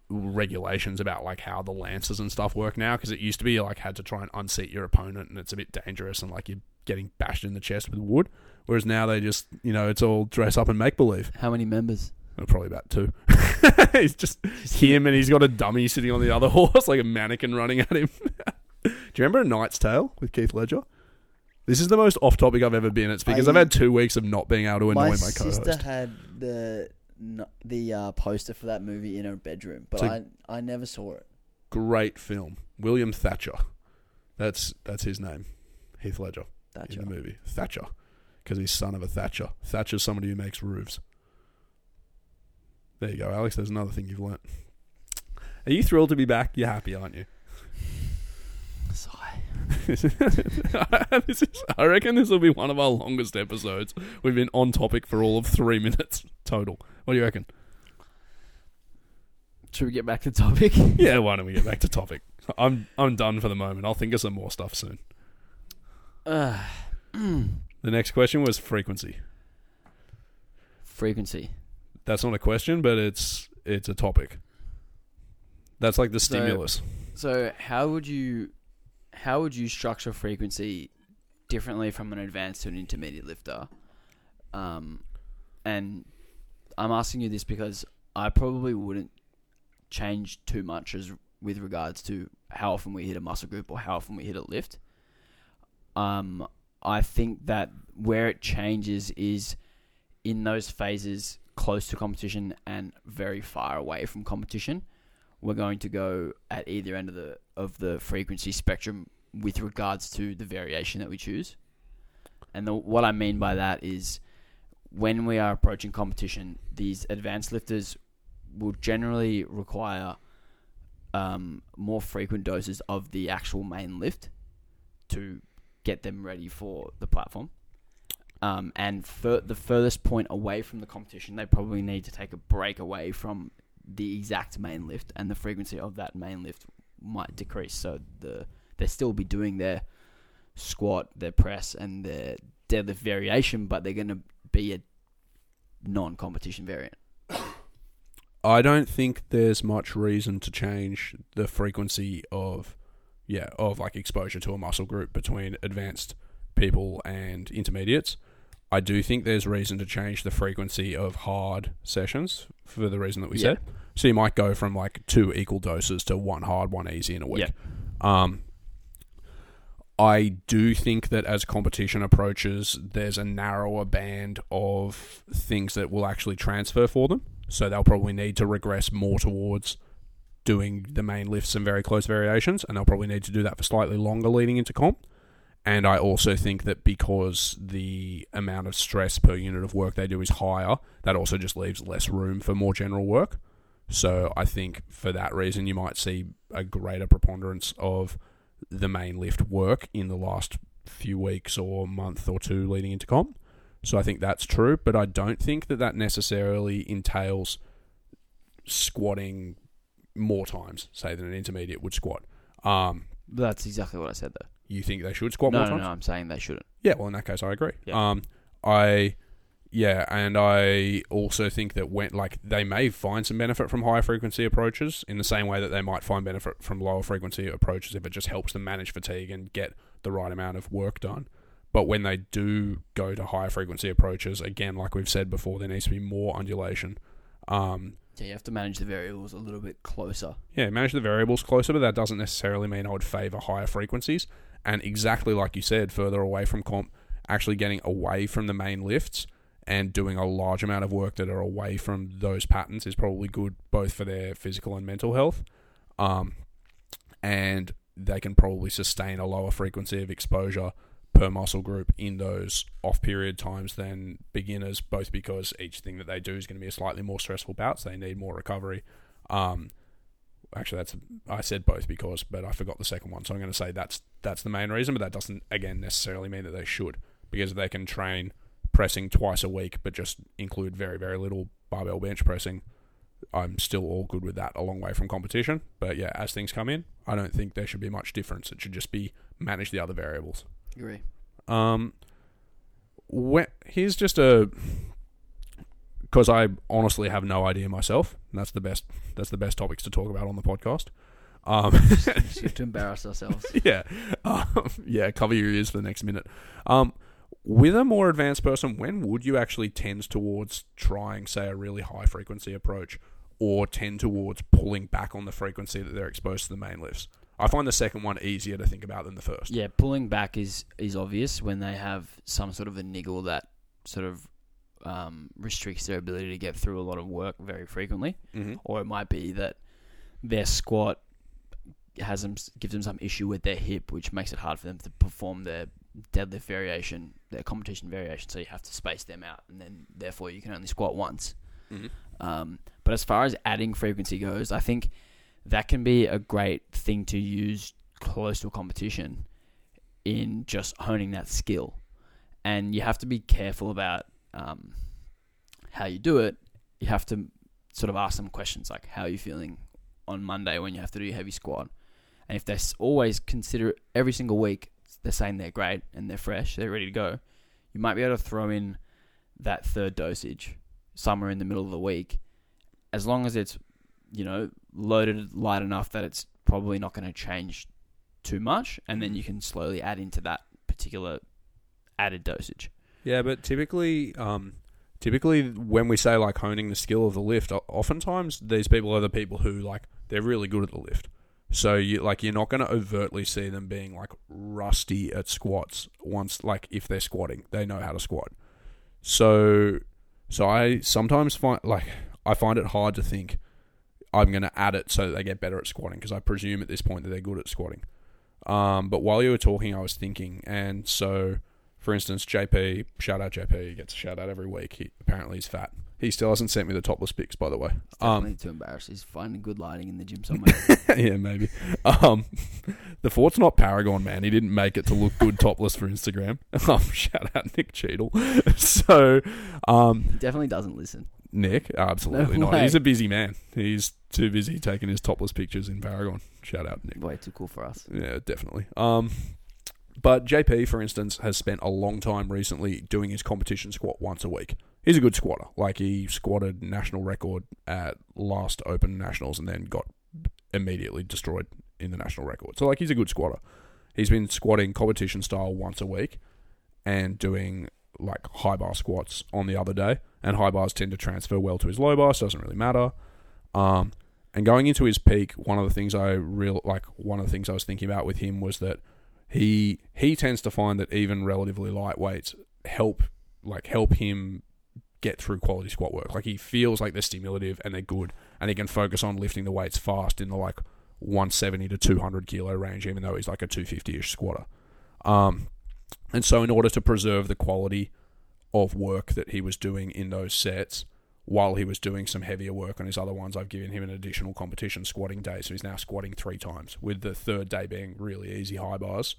regulations about like how the lances and stuff work now because it used to be you, like had to try and unseat your opponent and it's a bit dangerous and like you're getting bashed in the chest with wood whereas now they just you know it's all dress up and make believe How many members? probably about two it's just him and he's got a dummy sitting on the other horse like a mannequin running at him do you remember a knight's tale with Heath Ledger this is the most off topic I've ever been. It's because I- I've had two weeks of not being able to annoy my, my co-host. sister had the the uh, poster for that movie in her bedroom, but I I never saw it. Great film. William Thatcher. That's that's his name. Heath Ledger. That in the movie. Thatcher. Because he's son of a Thatcher. Thatcher's somebody who makes roofs. There you go, Alex. There's another thing you've learnt. Are you thrilled to be back? You're happy, aren't you? Sigh. this is, I reckon this will be one of our longest episodes. We've been on topic for all of three minutes total. What do you reckon? Should we get back to topic? Yeah, why don't we get back to topic? I'm I'm done for the moment. I'll think of some more stuff soon. Uh, The next question was frequency. frequency. That's not a question, but it's it's a topic. That's like the So- stimulus. So how would you how would you structure frequency differently from an advanced to an intermediate lifter? Um, and I'm asking you this because I probably wouldn't change too much as with regards to how often we hit a muscle group or how often we hit a lift. Um, I think that where it changes is in those phases close to competition and very far away from competition we're going to go at either end of the of the frequency spectrum with regards to the variation that we choose. And the, what I mean by that is when we are approaching competition, these advanced lifters will generally require um, more frequent doses of the actual main lift to get them ready for the platform. Um, and fur- the furthest point away from the competition, they probably need to take a break away from the exact main lift, and the frequency of that main lift might decrease. So the they still be doing their squat, their press, and their deadlift variation, but they're going to be a non-competition variant. I don't think there's much reason to change the frequency of yeah, of like exposure to a muscle group between advanced people and intermediates. I do think there's reason to change the frequency of hard sessions for the reason that we Yeah. said. So you might go from like two equal doses to one hard, one easy in a week. Yeah. Um, I do think that as competition approaches, there's a narrower band of things that will actually transfer for them. So they'll probably need to regress more towards doing the main lifts and very close variations, and they'll probably need to do that for slightly longer leading into comp. And I also think that because the amount of stress per unit of work they do is higher, that also just leaves less room for more general work. So I think for that reason, you might see a greater preponderance of the main lift work in the last few weeks or month or two leading into comp. So I think that's true, but I don't think that that necessarily entails squatting more times, say, than an intermediate would squat. Um, That's exactly what I said though. You think they should squat no, more no, times? no. I'm saying they shouldn't. Yeah, well, in that case, I agree. Yeah. Um, I, yeah, and I also think that when like they may find some benefit from higher frequency approaches in the same way that they might find benefit from lower frequency approaches if it just helps them manage fatigue and get the right amount of work done. But when they do go to higher frequency approaches, again, like we've said before, there needs to be more undulation. Um, Yeah, you have to manage the variables a little bit closer. yeah, manage the variables closer, but that doesn't necessarily mean I would favour higher frequencies. And exactly like you said, further away from comp, actually getting away from the main lifts and doing a large amount of work that are away from those patterns is probably good both for their physical and mental health. Um, and they can probably sustain a lower frequency of exposure per muscle group in those off period times than beginners, both because each thing that they do is going to be a slightly more stressful bout, so they need more recovery. Um, actually, that's I said both because, but I forgot the second one, so I'm going to say that's that's the main reason. But that doesn't again necessarily mean that they should, because they can train pressing twice a week, but just include very very little barbell bench pressing. I'm still all good with that, a long way from competition. But yeah, as things come in, I don't think there should be much difference. It should just be manage the other variables. Agree. Um, when, here's just a because I honestly have no idea myself. That's the best. That's the best topics to talk about on the podcast. Um, to embarrass ourselves. yeah, um, yeah. Cover your ears for the next minute. Um, with a more advanced person, when would you actually tend towards trying, say, a really high frequency approach, or tend towards pulling back on the frequency that they're exposed to the main lifts? I find the second one easier to think about than the first. Yeah, pulling back is is obvious when they have some sort of a niggle that sort of um, restricts their ability to get through a lot of work very frequently, Mm-hmm. or it might be that their squat has them gives them some issue with their hip, which makes it hard for them to perform their deadlift variation, their competition variation. So you have to space them out, and then therefore you can only squat once. Mm-hmm. Um, but as far as adding frequency goes, I think that can be a great thing to use close to a competition in just honing that skill. And you have to be careful about um, how you do it. You have to sort of ask them questions like, "How are you feeling on Monday when you have to do your heavy squat?" And if they always consider every single week, they're saying they're great and they're fresh, they're ready to go. You might be able to throw in that third dosage somewhere in the middle of the week, as long as it's you know loaded light enough that it's probably not going to change too much, and then you can slowly add into that particular added dosage. Yeah, but typically, um, typically when we say like honing the skill of the lift, oftentimes these people are the people who like they're really good at the lift. So you like you're not going to overtly see them being like rusty at squats once like if they're squatting, they know how to squat. So so I sometimes find like I find it hard to think I'm going to add it so that they get better at squatting because I presume at this point that they're good at squatting. Um, but while you were talking, I was thinking, and so for instance, JP, shout out JP, he gets a shout out every week. He apparently he's fat. He still hasn't sent me the topless pics, by the way. Um, Definitely too embarrassed. He's finding good lighting in the gym somewhere. yeah, maybe. Um, the fort's not Paragon, man. He didn't make it to look good topless for Instagram. Um, shout out Nick Cheadle. so, um, he definitely doesn't listen. Nick, absolutely No not. way. He's a busy man. He's too busy taking his topless pictures in Paragon. Shout out Nick. Way too cool for us. Yeah, definitely. Um, but JP, for instance, has spent a long time recently doing his competition squat once a week. He's a good squatter. Like he squatted national record at last Open Nationals and then got immediately destroyed in the national record. So like he's a good squatter. He's been squatting competition style once a week and doing like high bar squats on the other day. And high bars tend to transfer well to his low bar, so doesn't really matter. Um, and going into his peak, one of the things I real like one of the things I was thinking about with him was that he he tends to find that even relatively lightweights help like help him get through quality squat work. Like he feels like they're stimulative and they're good, and he can focus on lifting the weights fast in the like 170 to 200 kilo range, even though he's like a 250 ish squatter. Um, and so, in order to preserve the quality of work that he was doing in those sets, while he was doing some heavier work on his other ones, I've given him an additional competition squatting day. So he's now squatting three times, with the third day being really easy high bars.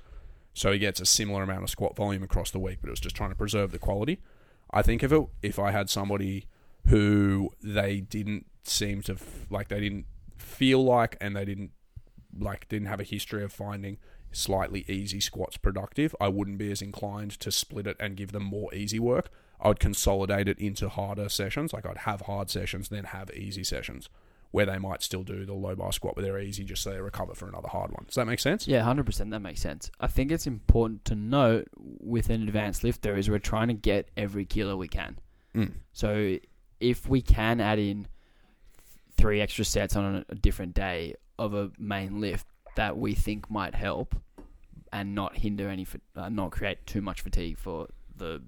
So he gets a similar amount of squat volume across the week, but it was just trying to preserve the quality. I think if it, if I had somebody who they didn't seem to like, they didn't feel like, and they didn't like, didn't have a history of finding slightly easy squats productive, I wouldn't be as inclined to split it and give them more easy work. I would consolidate it into harder sessions. Like I'd have hard sessions, then have easy sessions where they might still do the low bar squat, but they're easy just so they recover for another hard one. Does that make sense? Yeah, hundred percent. That makes sense. I think it's important to note with an advanced lifter is we're trying to get every kilo we can. Mm. So if we can add in three extra sets on a, a different day of a main lift that we think might help and not hinder any, uh, not create too much fatigue for the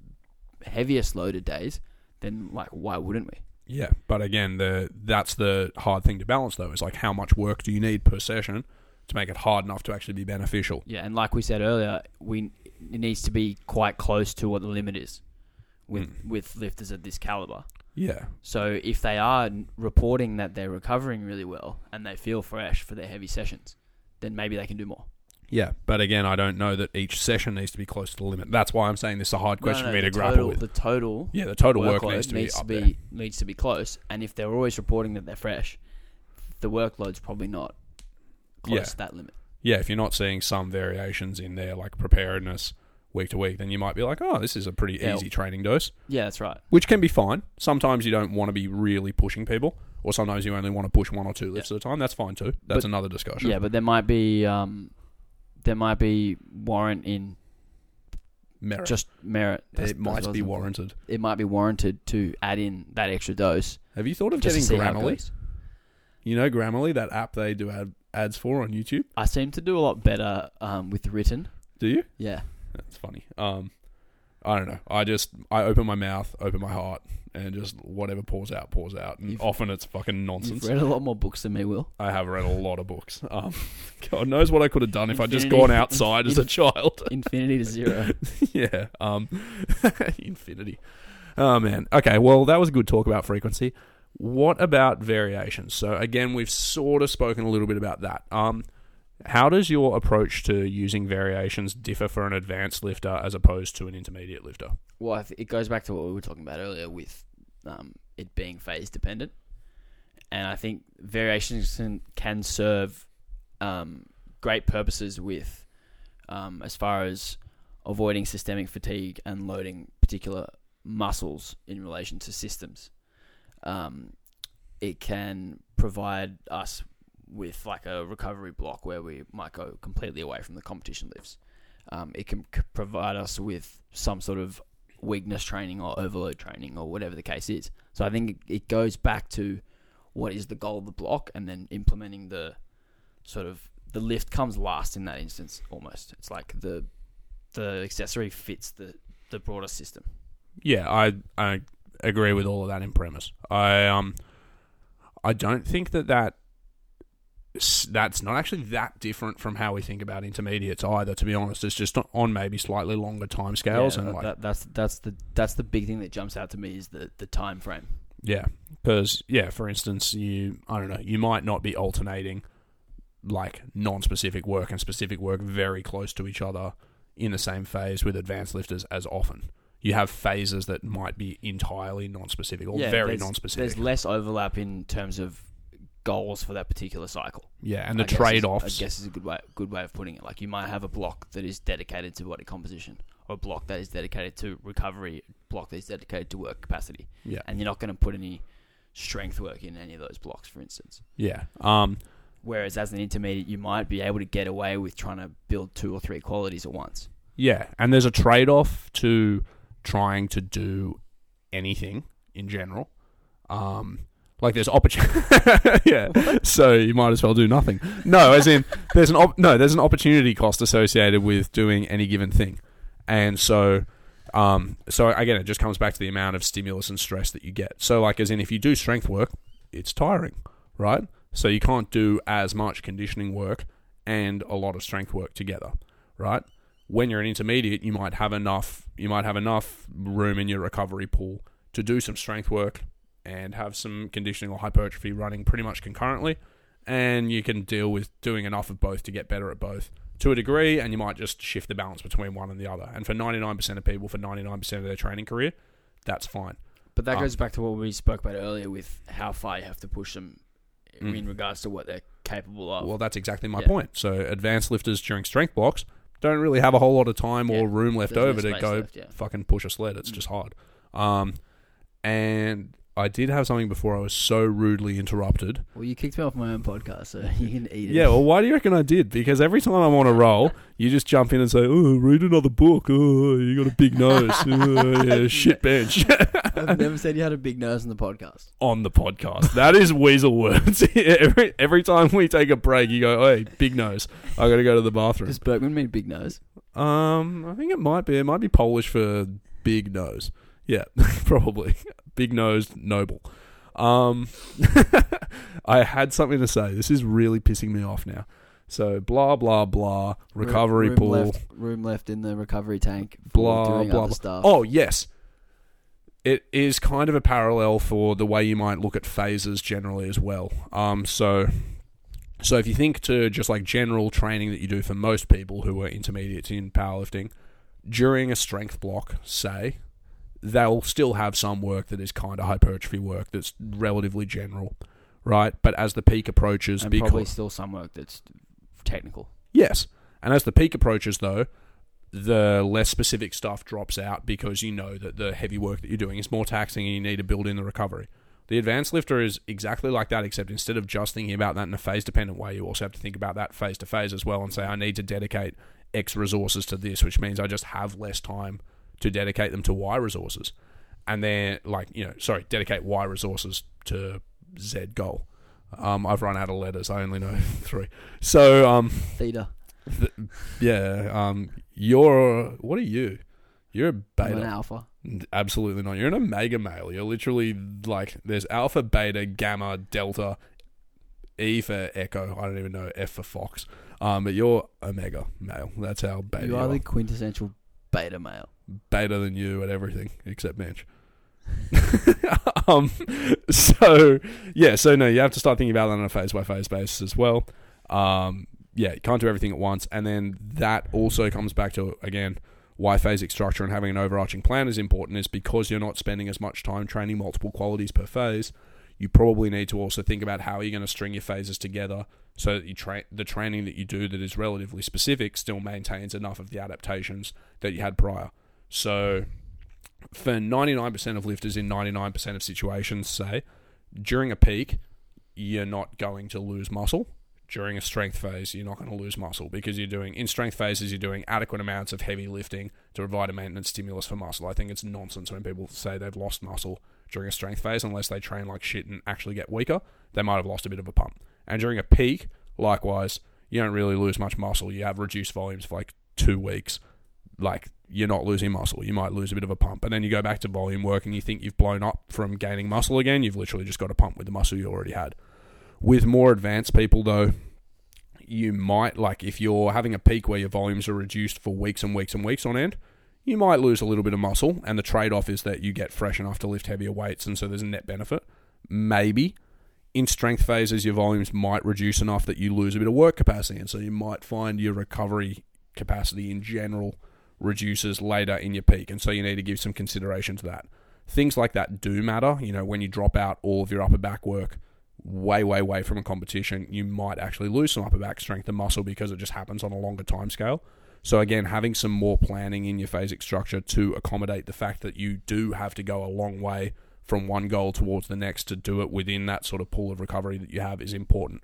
heaviest loaded days, then like why wouldn't we? Yeah, but again, the that's the hard thing to balance though. Is like how much work do you need per session to make it hard enough to actually be beneficial? Yeah, and like we said earlier, we it needs to be quite close to what the limit is with Mm. with lifters of this caliber. Yeah, So if they are reporting that they're recovering really well and they feel fresh for their heavy sessions, then maybe they can do more. Yeah. But again, I don't know that each session needs to be close to the limit. That's why I'm saying this is a hard question No, no, for me to grapple total, with. The total Yeah, the total work workload needs to be needs to be needs to be close. And if they're always reporting that they're fresh, the workload's probably not close Yeah. to that limit. Yeah, if you're not seeing some variations in there, like preparedness week to week, then you might be like, oh, this is a pretty Yeah. easy training dose, Yeah, that's right. which can be fine. Sometimes you don't want to be really pushing people, or sometimes you only want to push one or two lifts at a time. That's fine too. That's But- another discussion. Yeah, but there might be um, there might be warrant in Merit. just merit. That's- it that's what I might be warranted. It might be warranted to add in that extra dose Have you thought of getting see how it Grammarly? You know Grammarly, that app they do ad, ads for on YouTube. I seem to do a lot better um, with written. Do you? Yeah, That's funny. Um, I don't know. I just I open my mouth, open my heart, and just whatever pours out, pours out. And You've- often it's fucking nonsense. you've read a lot more books than me, Will. I have read a lot of books. Um, God knows what I could have done if I'd just Infinity- gone outside as a child. Infinity to zero. yeah. Um, infinity. Oh man. Okay. Well, that was a good talk about frequency. What about variations? So again, we've sort of spoken a little bit about that. Um, how does your approach to using variations differ for an advanced lifter as opposed to an intermediate lifter? Well, it goes back to what we were talking about earlier with um, it being phase dependent, and I think variations can, can serve um, great purposes with um, as far as avoiding systemic fatigue and loading particular muscles in relation to systems. Um, it can provide us with like a recovery block where we might go completely away from the competition lifts. Um, it can c- provide us with some sort of weakness training or overload training or whatever the case is. So I think it, it goes back to what is the goal of the block and then implementing the sort of the lift comes last in that instance almost. It's like the the accessory fits the the broader system. Yeah, I I agree with all of that in premise. I um I don't think that that that's not actually that different from how we think about intermediates either. To be honest, it's just on maybe slightly longer time scales Yeah, and like that, that's that's the that's the big thing that jumps out to me is the the time frame. yeah, because yeah, for instance, you I don't know, you might not be alternating like non-specific work and specific work very close to each other in the same phase with advanced lifters as often. You have phases that might be entirely non-specific or very there's- non-specific. There's less overlap in terms of goals for that particular cycle. Yeah, and the I guess is- trade offs. I guess is a good way good way of putting it. Like you might have a block that is dedicated to body composition, or a block that is dedicated to recovery, a block that is dedicated to work capacity, Yeah, and you're not going to put any strength work in any of those blocks, for instance. yeah. Um, Whereas as an intermediate, you might be able to get away with trying to build two or three qualities at once. yeah, and there's a trade off to trying to do anything in general. Um, Like there's opportunity. yeah. So you might as well do nothing. No, as in there's an op- no there's an opportunity cost associated with doing any given thing, and so. Um, so again, it just comes back to the amount of stimulus and stress that you get. So, like, as in, if you do strength work, it's tiring, right? So you can't do as much conditioning work and a lot of strength work together, right? When you're an intermediate, you might have enough you might have enough room in your recovery pool to do some strength work and have some conditioning or hypertrophy running pretty much concurrently and you can deal with doing enough of both to get better at both to a degree and you might just shift the balance between one and the other. And for 99% of people for 99% of their training career, that's fine. But that Um, goes back to what we spoke about earlier with how far you have to push them Mm. in regards to what they're capable of. Well, that's exactly my Yeah. point. So advanced lifters during strength blocks don't really have a whole lot of time Yeah. or room left There's no over to go left, yeah. fucking push a sled. It's Mm. just hard. Um, and I did have something before I was so rudely interrupted. Well, you kicked me off my own podcast, so you can eat it. Yeah, well, why do you reckon I did? Because every time I'm on a roll, you just jump in and say, "Oh, read another book. Oh, you got a big nose. Oh, yeah, shit bench." I've never said you had a big nose on the podcast. on the podcast. That is weasel words. every every time we take a break, you go, "Hey, big nose. I got to go to the bathroom." Does Berkman mean big nose? Um, I think it might be. It might be Polish for big nose. Yeah, probably big nosed noble. Um, I had something to say. This is really pissing me off now. So blah blah blah. Recovery room pool. Left, room left in the recovery tank. Blah blah blah. stuff. Oh yes, it is kind of a parallel for the way you might look at phases generally as well. Um, so. So if you think to just like general training that you do for most people who are intermediates in powerlifting, during a strength block, say, they'll still have some work that is kind of hypertrophy work that's relatively general, right? But as the peak approaches, and because probably still some work that's technical. yes, and as the peak approaches, though, the less specific stuff drops out because you know that the heavy work that you're doing is more taxing and you need to build in the recovery. The advanced lifter is exactly like that, except instead of just thinking about that in a phase dependent way, you also have to think about that phase to phase as well and say, I need to dedicate X resources to this, which means I just have less time to dedicate them to Y resources. And then, like, you know, sorry, dedicate Y resources to Z goal. Um, I've run out of letters. I only know three. So, um, Theta. th- yeah, um, you're, what are you? You're a I'm an beta. alpha. Absolutely not. You're an omega male. You're literally like there's alpha, beta, gamma, delta, E for echo. I don't even know F for fox. Um, but you're omega male. That's how beta you you are are. the quintessential beta male. Beta than you at everything except bench. um, so yeah, so no, you have to start thinking about that on a phase by phase basis as well. Um, yeah, you can't do everything at once, and then that also comes back to again why phasic structure and having an overarching plan is important is because you're not spending as much time training multiple qualities per phase. You probably need to also think about how you're going to string your phases together so that you tra- the training that you do that is relatively specific still maintains enough of the adaptations that you had prior. So, for 99% of lifters in 99% of situations, say, during a peak, you're not going to lose muscle. During a strength phase, you're not going to lose muscle because you're doing, in strength phases, you're doing adequate amounts of heavy lifting to provide a maintenance stimulus for muscle. I think it's nonsense when people say they've lost muscle during a strength phase unless they train like shit and actually get weaker. They might have lost a bit of a pump. And during a peak, likewise, you don't really lose much muscle. You have reduced volumes for like two weeks. Like, you're not losing muscle. You might lose a bit of a pump. And then you go back to volume work and you think you've blown up from gaining muscle again. You've literally just got a pump with the muscle you already had. With more advanced people, though, you might, like, if you're having a peak where your volumes are reduced for weeks and weeks and weeks on end, you might lose a little bit of muscle. And the trade off is that you get fresh enough to lift heavier weights. And so there's a net benefit. Maybe in strength phases, your volumes might reduce enough that you lose a bit of work capacity. And so you might find your recovery capacity in general reduces later in your peak. And so you need to give some consideration to that. Things like that do matter. You know, when you drop out all of your upper back work way, way, way from a competition, you might actually lose some upper back strength and muscle because it just happens on a longer time scale. So again, having some more planning in your phasic structure to accommodate the fact that you do have to go a long way from one goal towards the next to do it within that sort of pool of recovery that you have is important.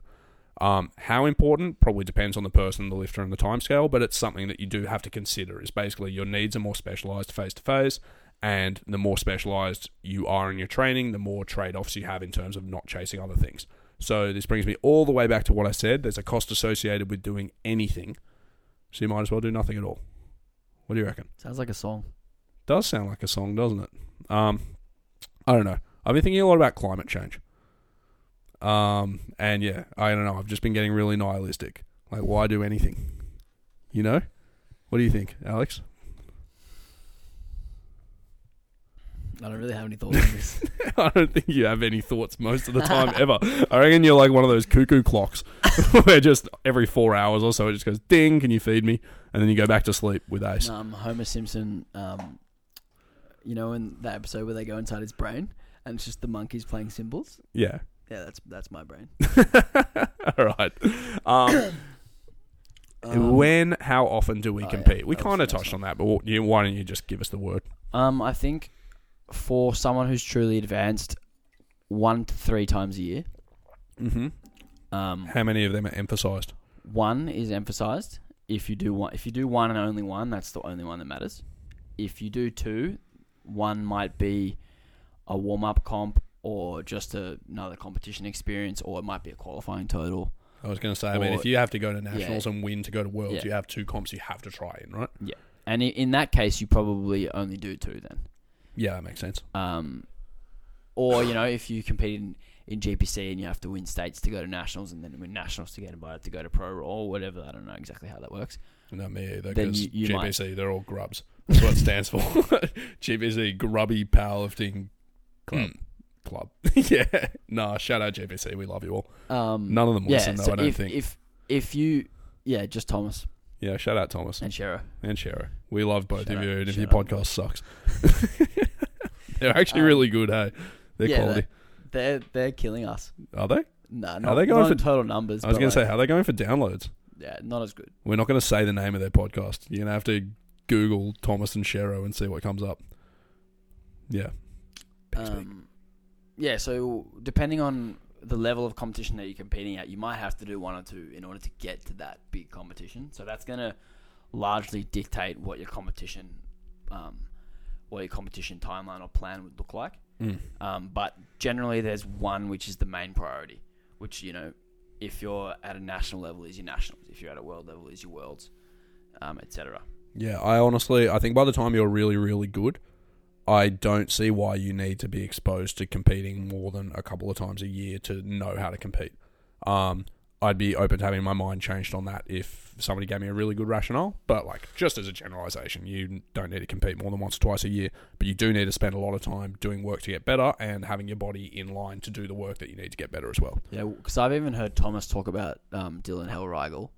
Um, how important probably depends on the person, the lifter, and the time scale, but it's something that you do have to consider. Is basically your needs are more specialized face to face, And the more specialized you are in your training, the more trade offs you have in terms of not chasing other things. So this brings me all the way back to what I said. There's a cost associated with doing anything. So you might as well do nothing at all. What do you reckon? Sounds like a song. Does sound like a song, doesn't it? Um, I don't know. I've been thinking a lot about climate change. Um, and yeah, I don't know. I've just been getting really nihilistic. Like, why do anything? You know? What do you think, Alex? I don't really have any thoughts on this. I don't think you have any thoughts most of the time ever. I reckon you're like one of those cuckoo clocks where just every four hours or so it just goes ding, can you feed me? And then you go back to sleep with Ace. um, Homer Simpson, um, you know, in that episode where they go inside his brain and it's just the monkeys playing cymbals. Yeah. Yeah, that's that's my brain. All right. Um, Um, when, how often do we oh, yeah, compete? we that was kind of the next touched on that, but you, why don't you just give us the word? Um, I think for someone who's truly advanced, one to three times a year. Mm-hmm. Um, How many of them are emphasized? one is emphasized. If you do one, if you do one and only one, that's the only one that matters. If you do two, one might be a warm up comp or just a, another competition experience, or it might be a qualifying total. I was going to say, I mean, if you have to go to nationals and win to go to worlds, Yeah. you have two comps you have to try in, right? Yeah, and in that case, you probably only do two then. Yeah, that makes sense. Um, or you know, if you compete in, in GPC and you have to win states to go to nationals, and then win nationals to get invited to go to pro or whatever. I don't know exactly how that works. Not me either, because you might- GPC, they're all grubs. That's what it stands for. GPC, grubby powerlifting club. Club. yeah. Nah, shout out GPC. We love you all. Um, None of them yeah, listen, though, so I don't if, think. If if you, yeah, just Thomas yeah, shout out Thomas and Shero. and Shero. We love both Shout of out- you, and if your out. podcast sucks. they're actually Um, really good, hey? They're yeah, quality. They're they're killing us. Are they? No, Nah, Are not, they going for- total numbers. I was going to say, how are they going for downloads? yeah, not as good. We're not going to say the name of their podcast. You're going to have to Google Thomas and Shero and see what comes up. Yeah. Um, yeah, so depending on the level of competition that you're competing at, you might have to do one or two in order to get to that big competition. So that's going to largely dictate what your competition, um, what your competition timeline or plan would look like. Mm. Um, but generally, there's one which is the main priority, which you know, if you're at a national level, is your nationals. If you're at a world level, is your worlds, um, etc. Yeah, I honestly, I think by the time you're really, really good, I don't see why you need to be exposed to competing more than a couple of times a year to know how to compete. Um, I'd be open to having my mind changed on that if somebody gave me a really good rationale. But like, just as a generalization, you don't need to compete more than once or twice a year, but you do need to spend a lot of time doing work to get better and having your body in line to do the work that you need to get better as well. Yeah, because I've even heard Thomas talk about um, Dylan Hellriegel.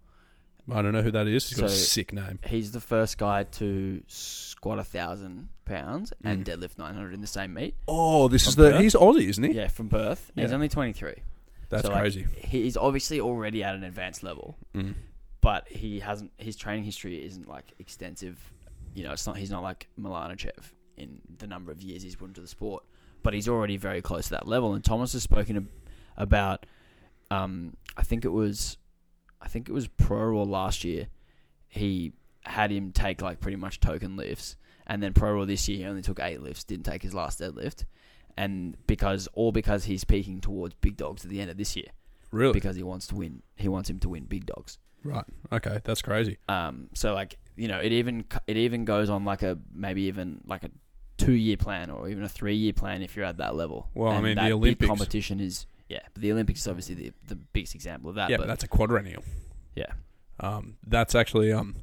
I don't know who that is. He's got a So- sick name. He's the first guy to squat a thousand pounds and Mm. deadlift nine hundred in the same meet. Oh, this is the Perth? he's Aussie, isn't he? Yeah, from birth. He's Yeah. only twenty three. That's So, like, crazy. He's obviously already at an advanced level, Mm. but he hasn't. His training history isn't like extensive. You know, it's not. He's not like Malanichev in the number of years he's put into the sport, but he's already very close to that level. And Thomas has spoken ab- about. Um, I think it was, I think it was Pro Raw last year. He had him take like pretty much token lifts, and then Pro Raw this year he only took eight lifts, didn't take his last deadlift, and because all because he's peaking towards big dogs at the end of this year Really? because he wants to win. He wants him to win big dogs. Right. Okay, that's crazy. Um, so like you know, it even it even goes on like a maybe even like a two year plan or even a three year plan if you're at that level. Well, I And mean, the that big competition is yeah, but the Olympics is obviously the the biggest example of that. yeah, but but that's a quadrennial. yeah, Um, that's actually um.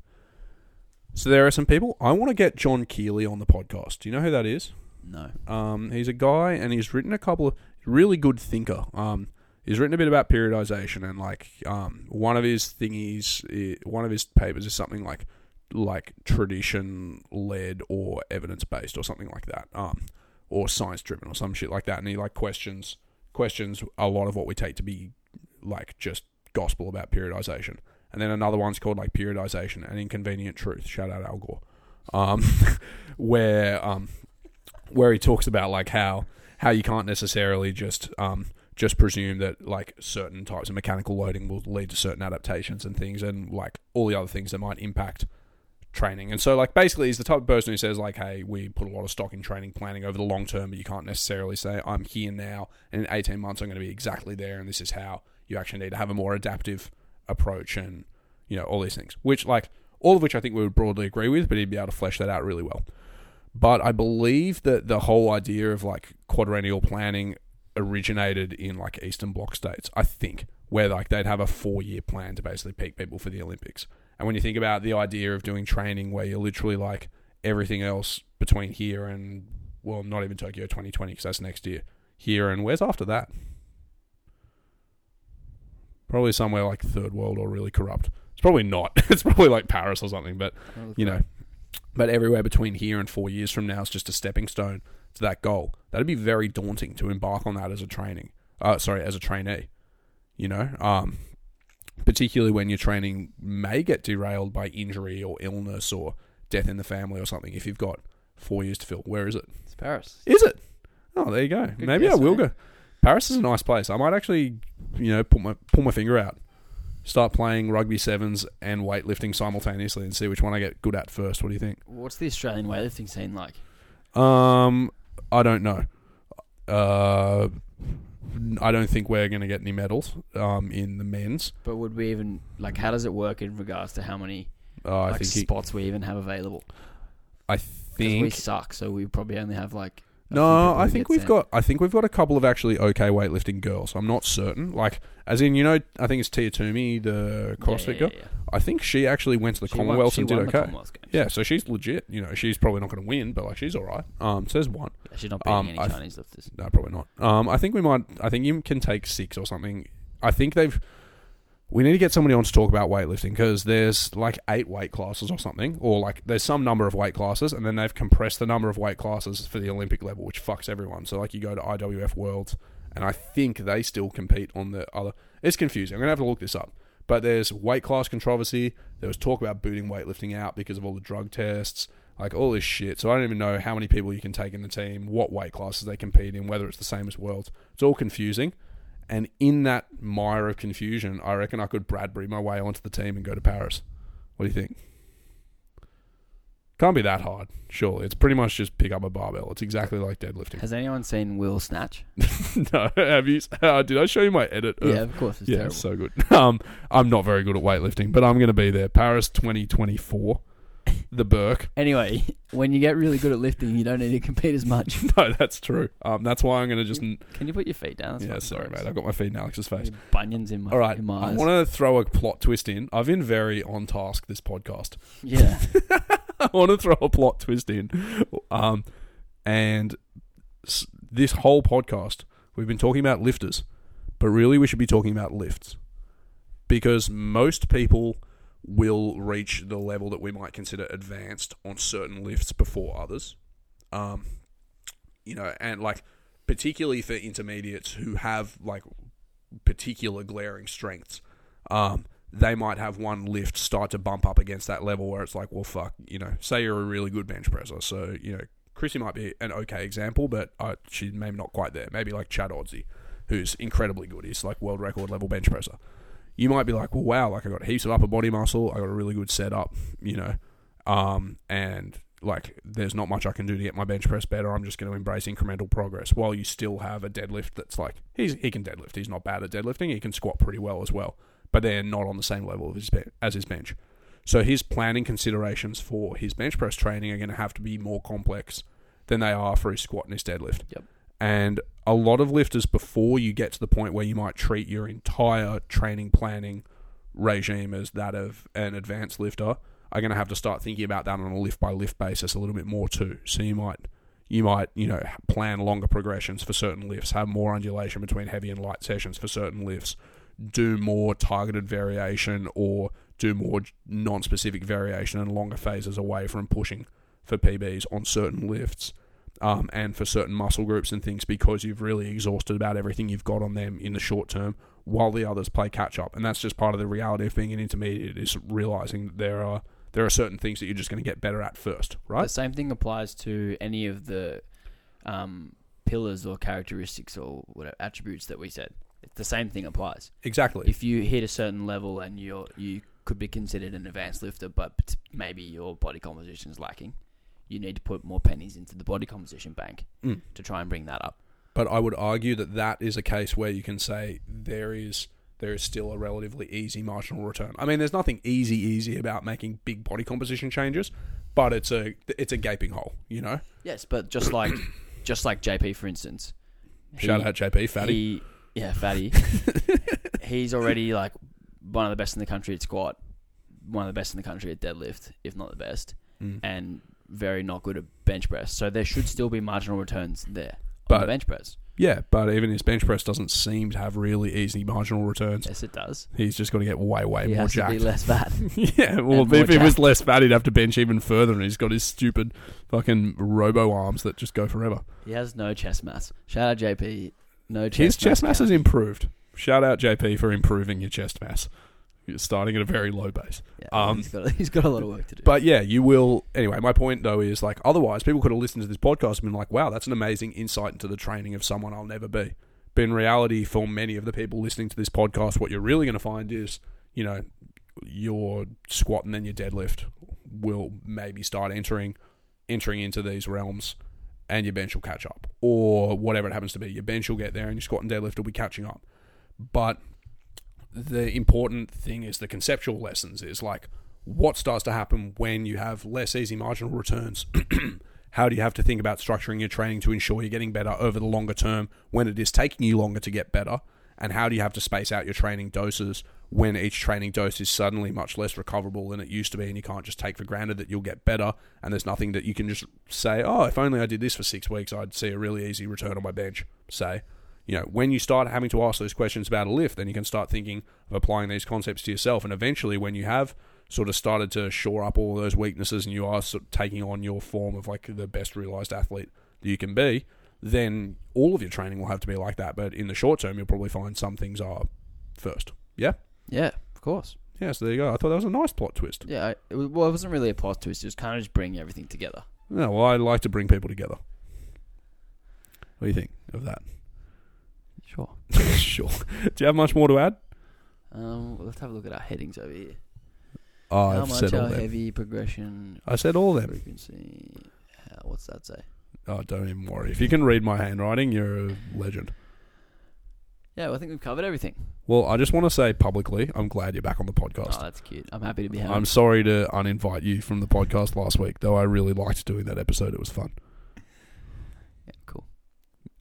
So there are some people I want to get John Kiely on the podcast. Do you know who that is? no, Um, he's a guy and he's written a couple of really good thinker. Um, he's written a bit about periodization and like um, one of his thingies, one of his papers is something like like tradition led or evidence based or something like that. Um, or science driven or some shit like that. And he like questions questions a lot of what we take to be like just gospel about periodization. And then another one's called like periodization and inconvenient truth. Shout out Al Gore. Um, where um, where he talks about like how how you can't necessarily just um just presume that like certain types of mechanical loading will lead to certain adaptations and things and like all the other things that might impact training. And so, like, basically, he's the type of person who says, like, hey, we put a lot of stock in training planning over the long term, but you can't necessarily say, I'm here now, and in 18 months, I'm going to be exactly there, and this is how you actually need to have a more adaptive approach and, you know, all these things. Which, like, all of which I think we would broadly agree with, but he'd be able to flesh that out really well. But I believe that the whole idea of, like, quadrennial planning originated in, like, Eastern Bloc states, I think, where, like, they'd have a four year plan to basically peak people for the Olympics. And when you think about the idea of doing training where you're literally like everything else between here and, well, not even Tokyo 2020 because that's next year, here and where's after that? Probably somewhere like third world or really corrupt. It's probably not. it's probably like Paris or something, but you know, but everywhere between here and four years from now is just a stepping stone to that goal. That'd be very daunting to embark on that as a training. Uh, sorry, as a trainee. You know, um, particularly when your training may get derailed by injury or illness or death in the family or something. If you've got four years to fill, where is it? It's Paris. Is it? Oh, there you go. Good Maybe I will mate. go. Paris is a nice place. I might actually, you know, put my pull my finger out, start playing rugby sevens and weightlifting simultaneously, and see which one I get good at first. What do you think? What's the Australian weightlifting scene like? Um, I don't know. Uh, I don't think we're going to get any medals. Um, in the men's. But would we even like? How does it work in regards to how many Uh, I like think. He, spots we even have available? I 'Cause think we suck, so we probably only have like. No, I think we've sent. got. I think we've got a couple of actually okay weightlifting girls. I'm not certain. Like, as in, you know, I think it's Tia Toomey, the CrossFit yeah, girl. yeah, yeah. I think she actually went to the She won- Commonwealth she and did won the okay. Yeah, so she's legit. You know, she's probably not going to win, but like she's all right. Um, so there's one. She's not beating Um, any th- Chinese lifters. No, probably not. Um, I think we might. I think you can take six or something. I think they've. We need to get somebody on to talk about weightlifting because there's like eight weight classes or something, or like there's some number of weight classes, and then they've compressed the number of weight classes for the Olympic level, which fucks everyone. So like you go to IWF Worlds, and I think they still compete on the other. It's confusing. I'm gonna have to look this up. But there's weight class controversy. There was talk about booting weightlifting out because of all the drug tests, like all this shit. So I don't even know how many people you can take in the team, what weight classes they compete in, whether it's the same as Worlds. It's all confusing. And in that mire of confusion, I reckon I could Bradbury my way onto the team and go to Paris. What do you think? Can't be that hard, surely. It's pretty much just pick up a barbell. It's exactly like deadlifting. Has anyone seen Will Snatch? no, have you? Uh, did I show you my edit? yeah, of course. It's yeah, terrible. it's so good. Um, I'm not very good at weightlifting, but I'm going to be there. Paris 2024, the Burke. Anyway, when you get really good at lifting, you don't need to compete as much. No, that's true. Um, that's why I'm going to just. Can you put your feet down? That's yeah, sorry, gross. mate. I've got my feet in Alex's face. Your Bunions in my, All right, in my I eyes. want to throw a plot twist in. I've been very on task this podcast. Yeah. I want to throw a plot twist in. Um, and s- this whole podcast, we've been talking about lifters, but really we should be talking about lifts. Because most people will reach the level that we might consider advanced on certain lifts before others. Um, you know, and like, particularly for intermediates who have like particular glaring strengths. Um, they might have one lift start to bump up against that level where it's like, well, fuck, you know, say you're a really good bench presser. So, you know, Chrissy might be an okay example, but uh, she's maybe not quite there. Maybe like Chad Oddsey, who's incredibly good. He's like world record level bench presser. You might be like, well, wow, like I got heaps of upper body muscle. I got a really good setup, you know, um, and like there's not much I can do to get my bench press better. I'm just going to embrace incremental progress while you still have a deadlift that's like he's he can deadlift. He's not bad at deadlifting. He can squat pretty well as well, but they're not on the same level his as his bench. So his planning considerations for his bench press training are going to have to be more complex than they are for his squat and his deadlift. Yep. And a lot of lifters, before you get to the point where you might treat your entire training planning regime as that of an advanced lifter, are going to have to start thinking about that on a lift by lift basis a little bit more too. So you might you might you know plan longer progressions for certain lifts, have more undulation between heavy and light sessions for certain lifts, do more targeted variation or do more non-specific variation and longer phases away from pushing for PBs on certain lifts. Um, and for certain muscle groups and things because you've really exhausted about everything you've got on them in the short term while the others play catch up and that's just part of the reality of being an intermediate is realizing that there are there are certain things that you're just going to get better at first right? The same thing applies to any of the um, pillars or characteristics or whatever attributes that we said. The same thing applies. exactly If you hit a certain level and you're you could be considered an advanced lifter, but maybe your body composition is lacking. You need to put more pennies into the body composition bank Mm. to try and bring that up. But I would argue that that is a case where you can say there is there is still a relatively easy marginal return. I mean, there's nothing easy easy about making big body composition changes, but it's a it's a gaping hole, you know. Yes, but just like just like JP for instance, Shout he- out JP Fatty. He, yeah, fatty. he's already like one of the best in the country at squat, one of the best in the country at deadlift, if not the best, Mm. and very not good at bench press. So there should still be marginal returns there on the bench press. Yeah, but even his bench press doesn't seem to have really easy marginal returns. Yes, it does. He's just got to get way way he more has to be less fat. yeah, well, and if he was less fat, he'd have to bench even further, and he's got his stupid fucking robo arms that just go forever. he has no chest mass. Shout out JP. No chest His chest mass mass has improved. Shout out JP for improving your chest mass. You're starting at a very low base. Yeah, um, he's got he's got a lot of work to do. But yeah, you will. Anyway, my point though is like, otherwise, people could have listened to this podcast and been like, wow, that's an amazing insight into the training of someone I'll never be. But in reality, for many of the people listening to this podcast, what you're really going to find is, you know, your squat and then your deadlift will maybe start entering entering into these realms and your bench will catch up or whatever it happens to be your bench will get there and your squat and deadlift will be catching up but the important thing is the conceptual lessons is like what starts to happen when you have less easy marginal returns? How do you have to think about structuring your training to ensure you're getting better over the longer term when it is taking you longer to get better? And how do you have to space out your training doses when each training dose is suddenly much less recoverable than it used to be and you can't just take for granted that you'll get better and there's nothing that you can just say oh if only i did this for six weeks i'd see a really easy return on my bench say you know when you start having to ask those questions about a lift then you can start thinking of applying these concepts to yourself. And eventually when you have sort of started to shore up all those weaknesses and you are sort of taking on your form of like the best realized athlete that you can be then all of your training will have to be like that. But in the short term you'll probably find some things are first. Yeah? Yeah, of course. yeah so there you go. I thought that was a nice plot twist. Yeah, I, it was, well, it wasn't really a plot twist. It was kind of just bringing everything together. yeah, well i like to bring people together. What do you think of that Sure. sure do you have much more to add Um, let's have a look at our headings over here. oh, How i've much said all our them heavy progression i said all them frequency? How, what's that say? Oh, don't even worry. If you can read my handwriting, you're a legend. Yeah, well, I think we've covered everything. Well, I just want to say publicly, I'm glad you're back on the podcast. Oh, podcast. that's cute. I'm happy to be here. I'm sorry to uninvite you from the podcast last week, though I really liked doing that episode. It was fun.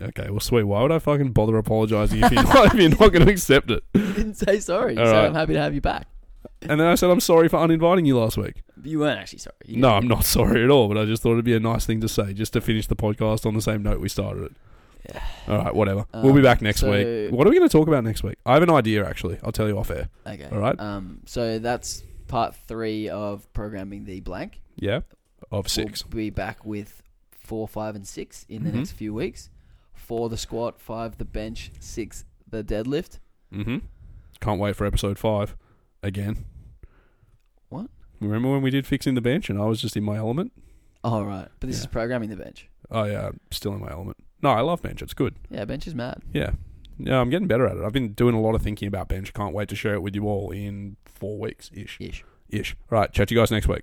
Okay, well, sweet. Why would I fucking bother apologizing if you're not, if you're not going to accept it? You didn't say sorry. You All said right. I'm happy to have you back. And then I said I'm sorry for uninviting you last week. But you weren't actually sorry. You No, I'm not sorry at all, but I just thought it'd be a nice thing to say, just to finish the podcast on the same note we started it. Yeah. All right, whatever. we'll be Um, back next so- week. What are we going to talk about next week? I have an idea, actually. I'll tell you off air. Okay. All right. Um. So that's part three of programming the blank. Yeah? Of 6 We'll be back with four, five, and six in the Mhm. next few weeks. Four the squat, five the bench, six the deadlift. Mm-hmm. Can't wait for episode five again. What? Remember when we did fixing the bench and I was just in my element? Oh right, but this Yeah. is programming the bench. Oh yeah, I'm still in my element. No, I love bench. It's good. Yeah, bench is mad. Yeah, yeah, I'm getting better at it. I've been doing a lot of thinking about bench. Can't wait to share it with you all in four weeks ish. Ish. Ish. All right, chat to you guys next week.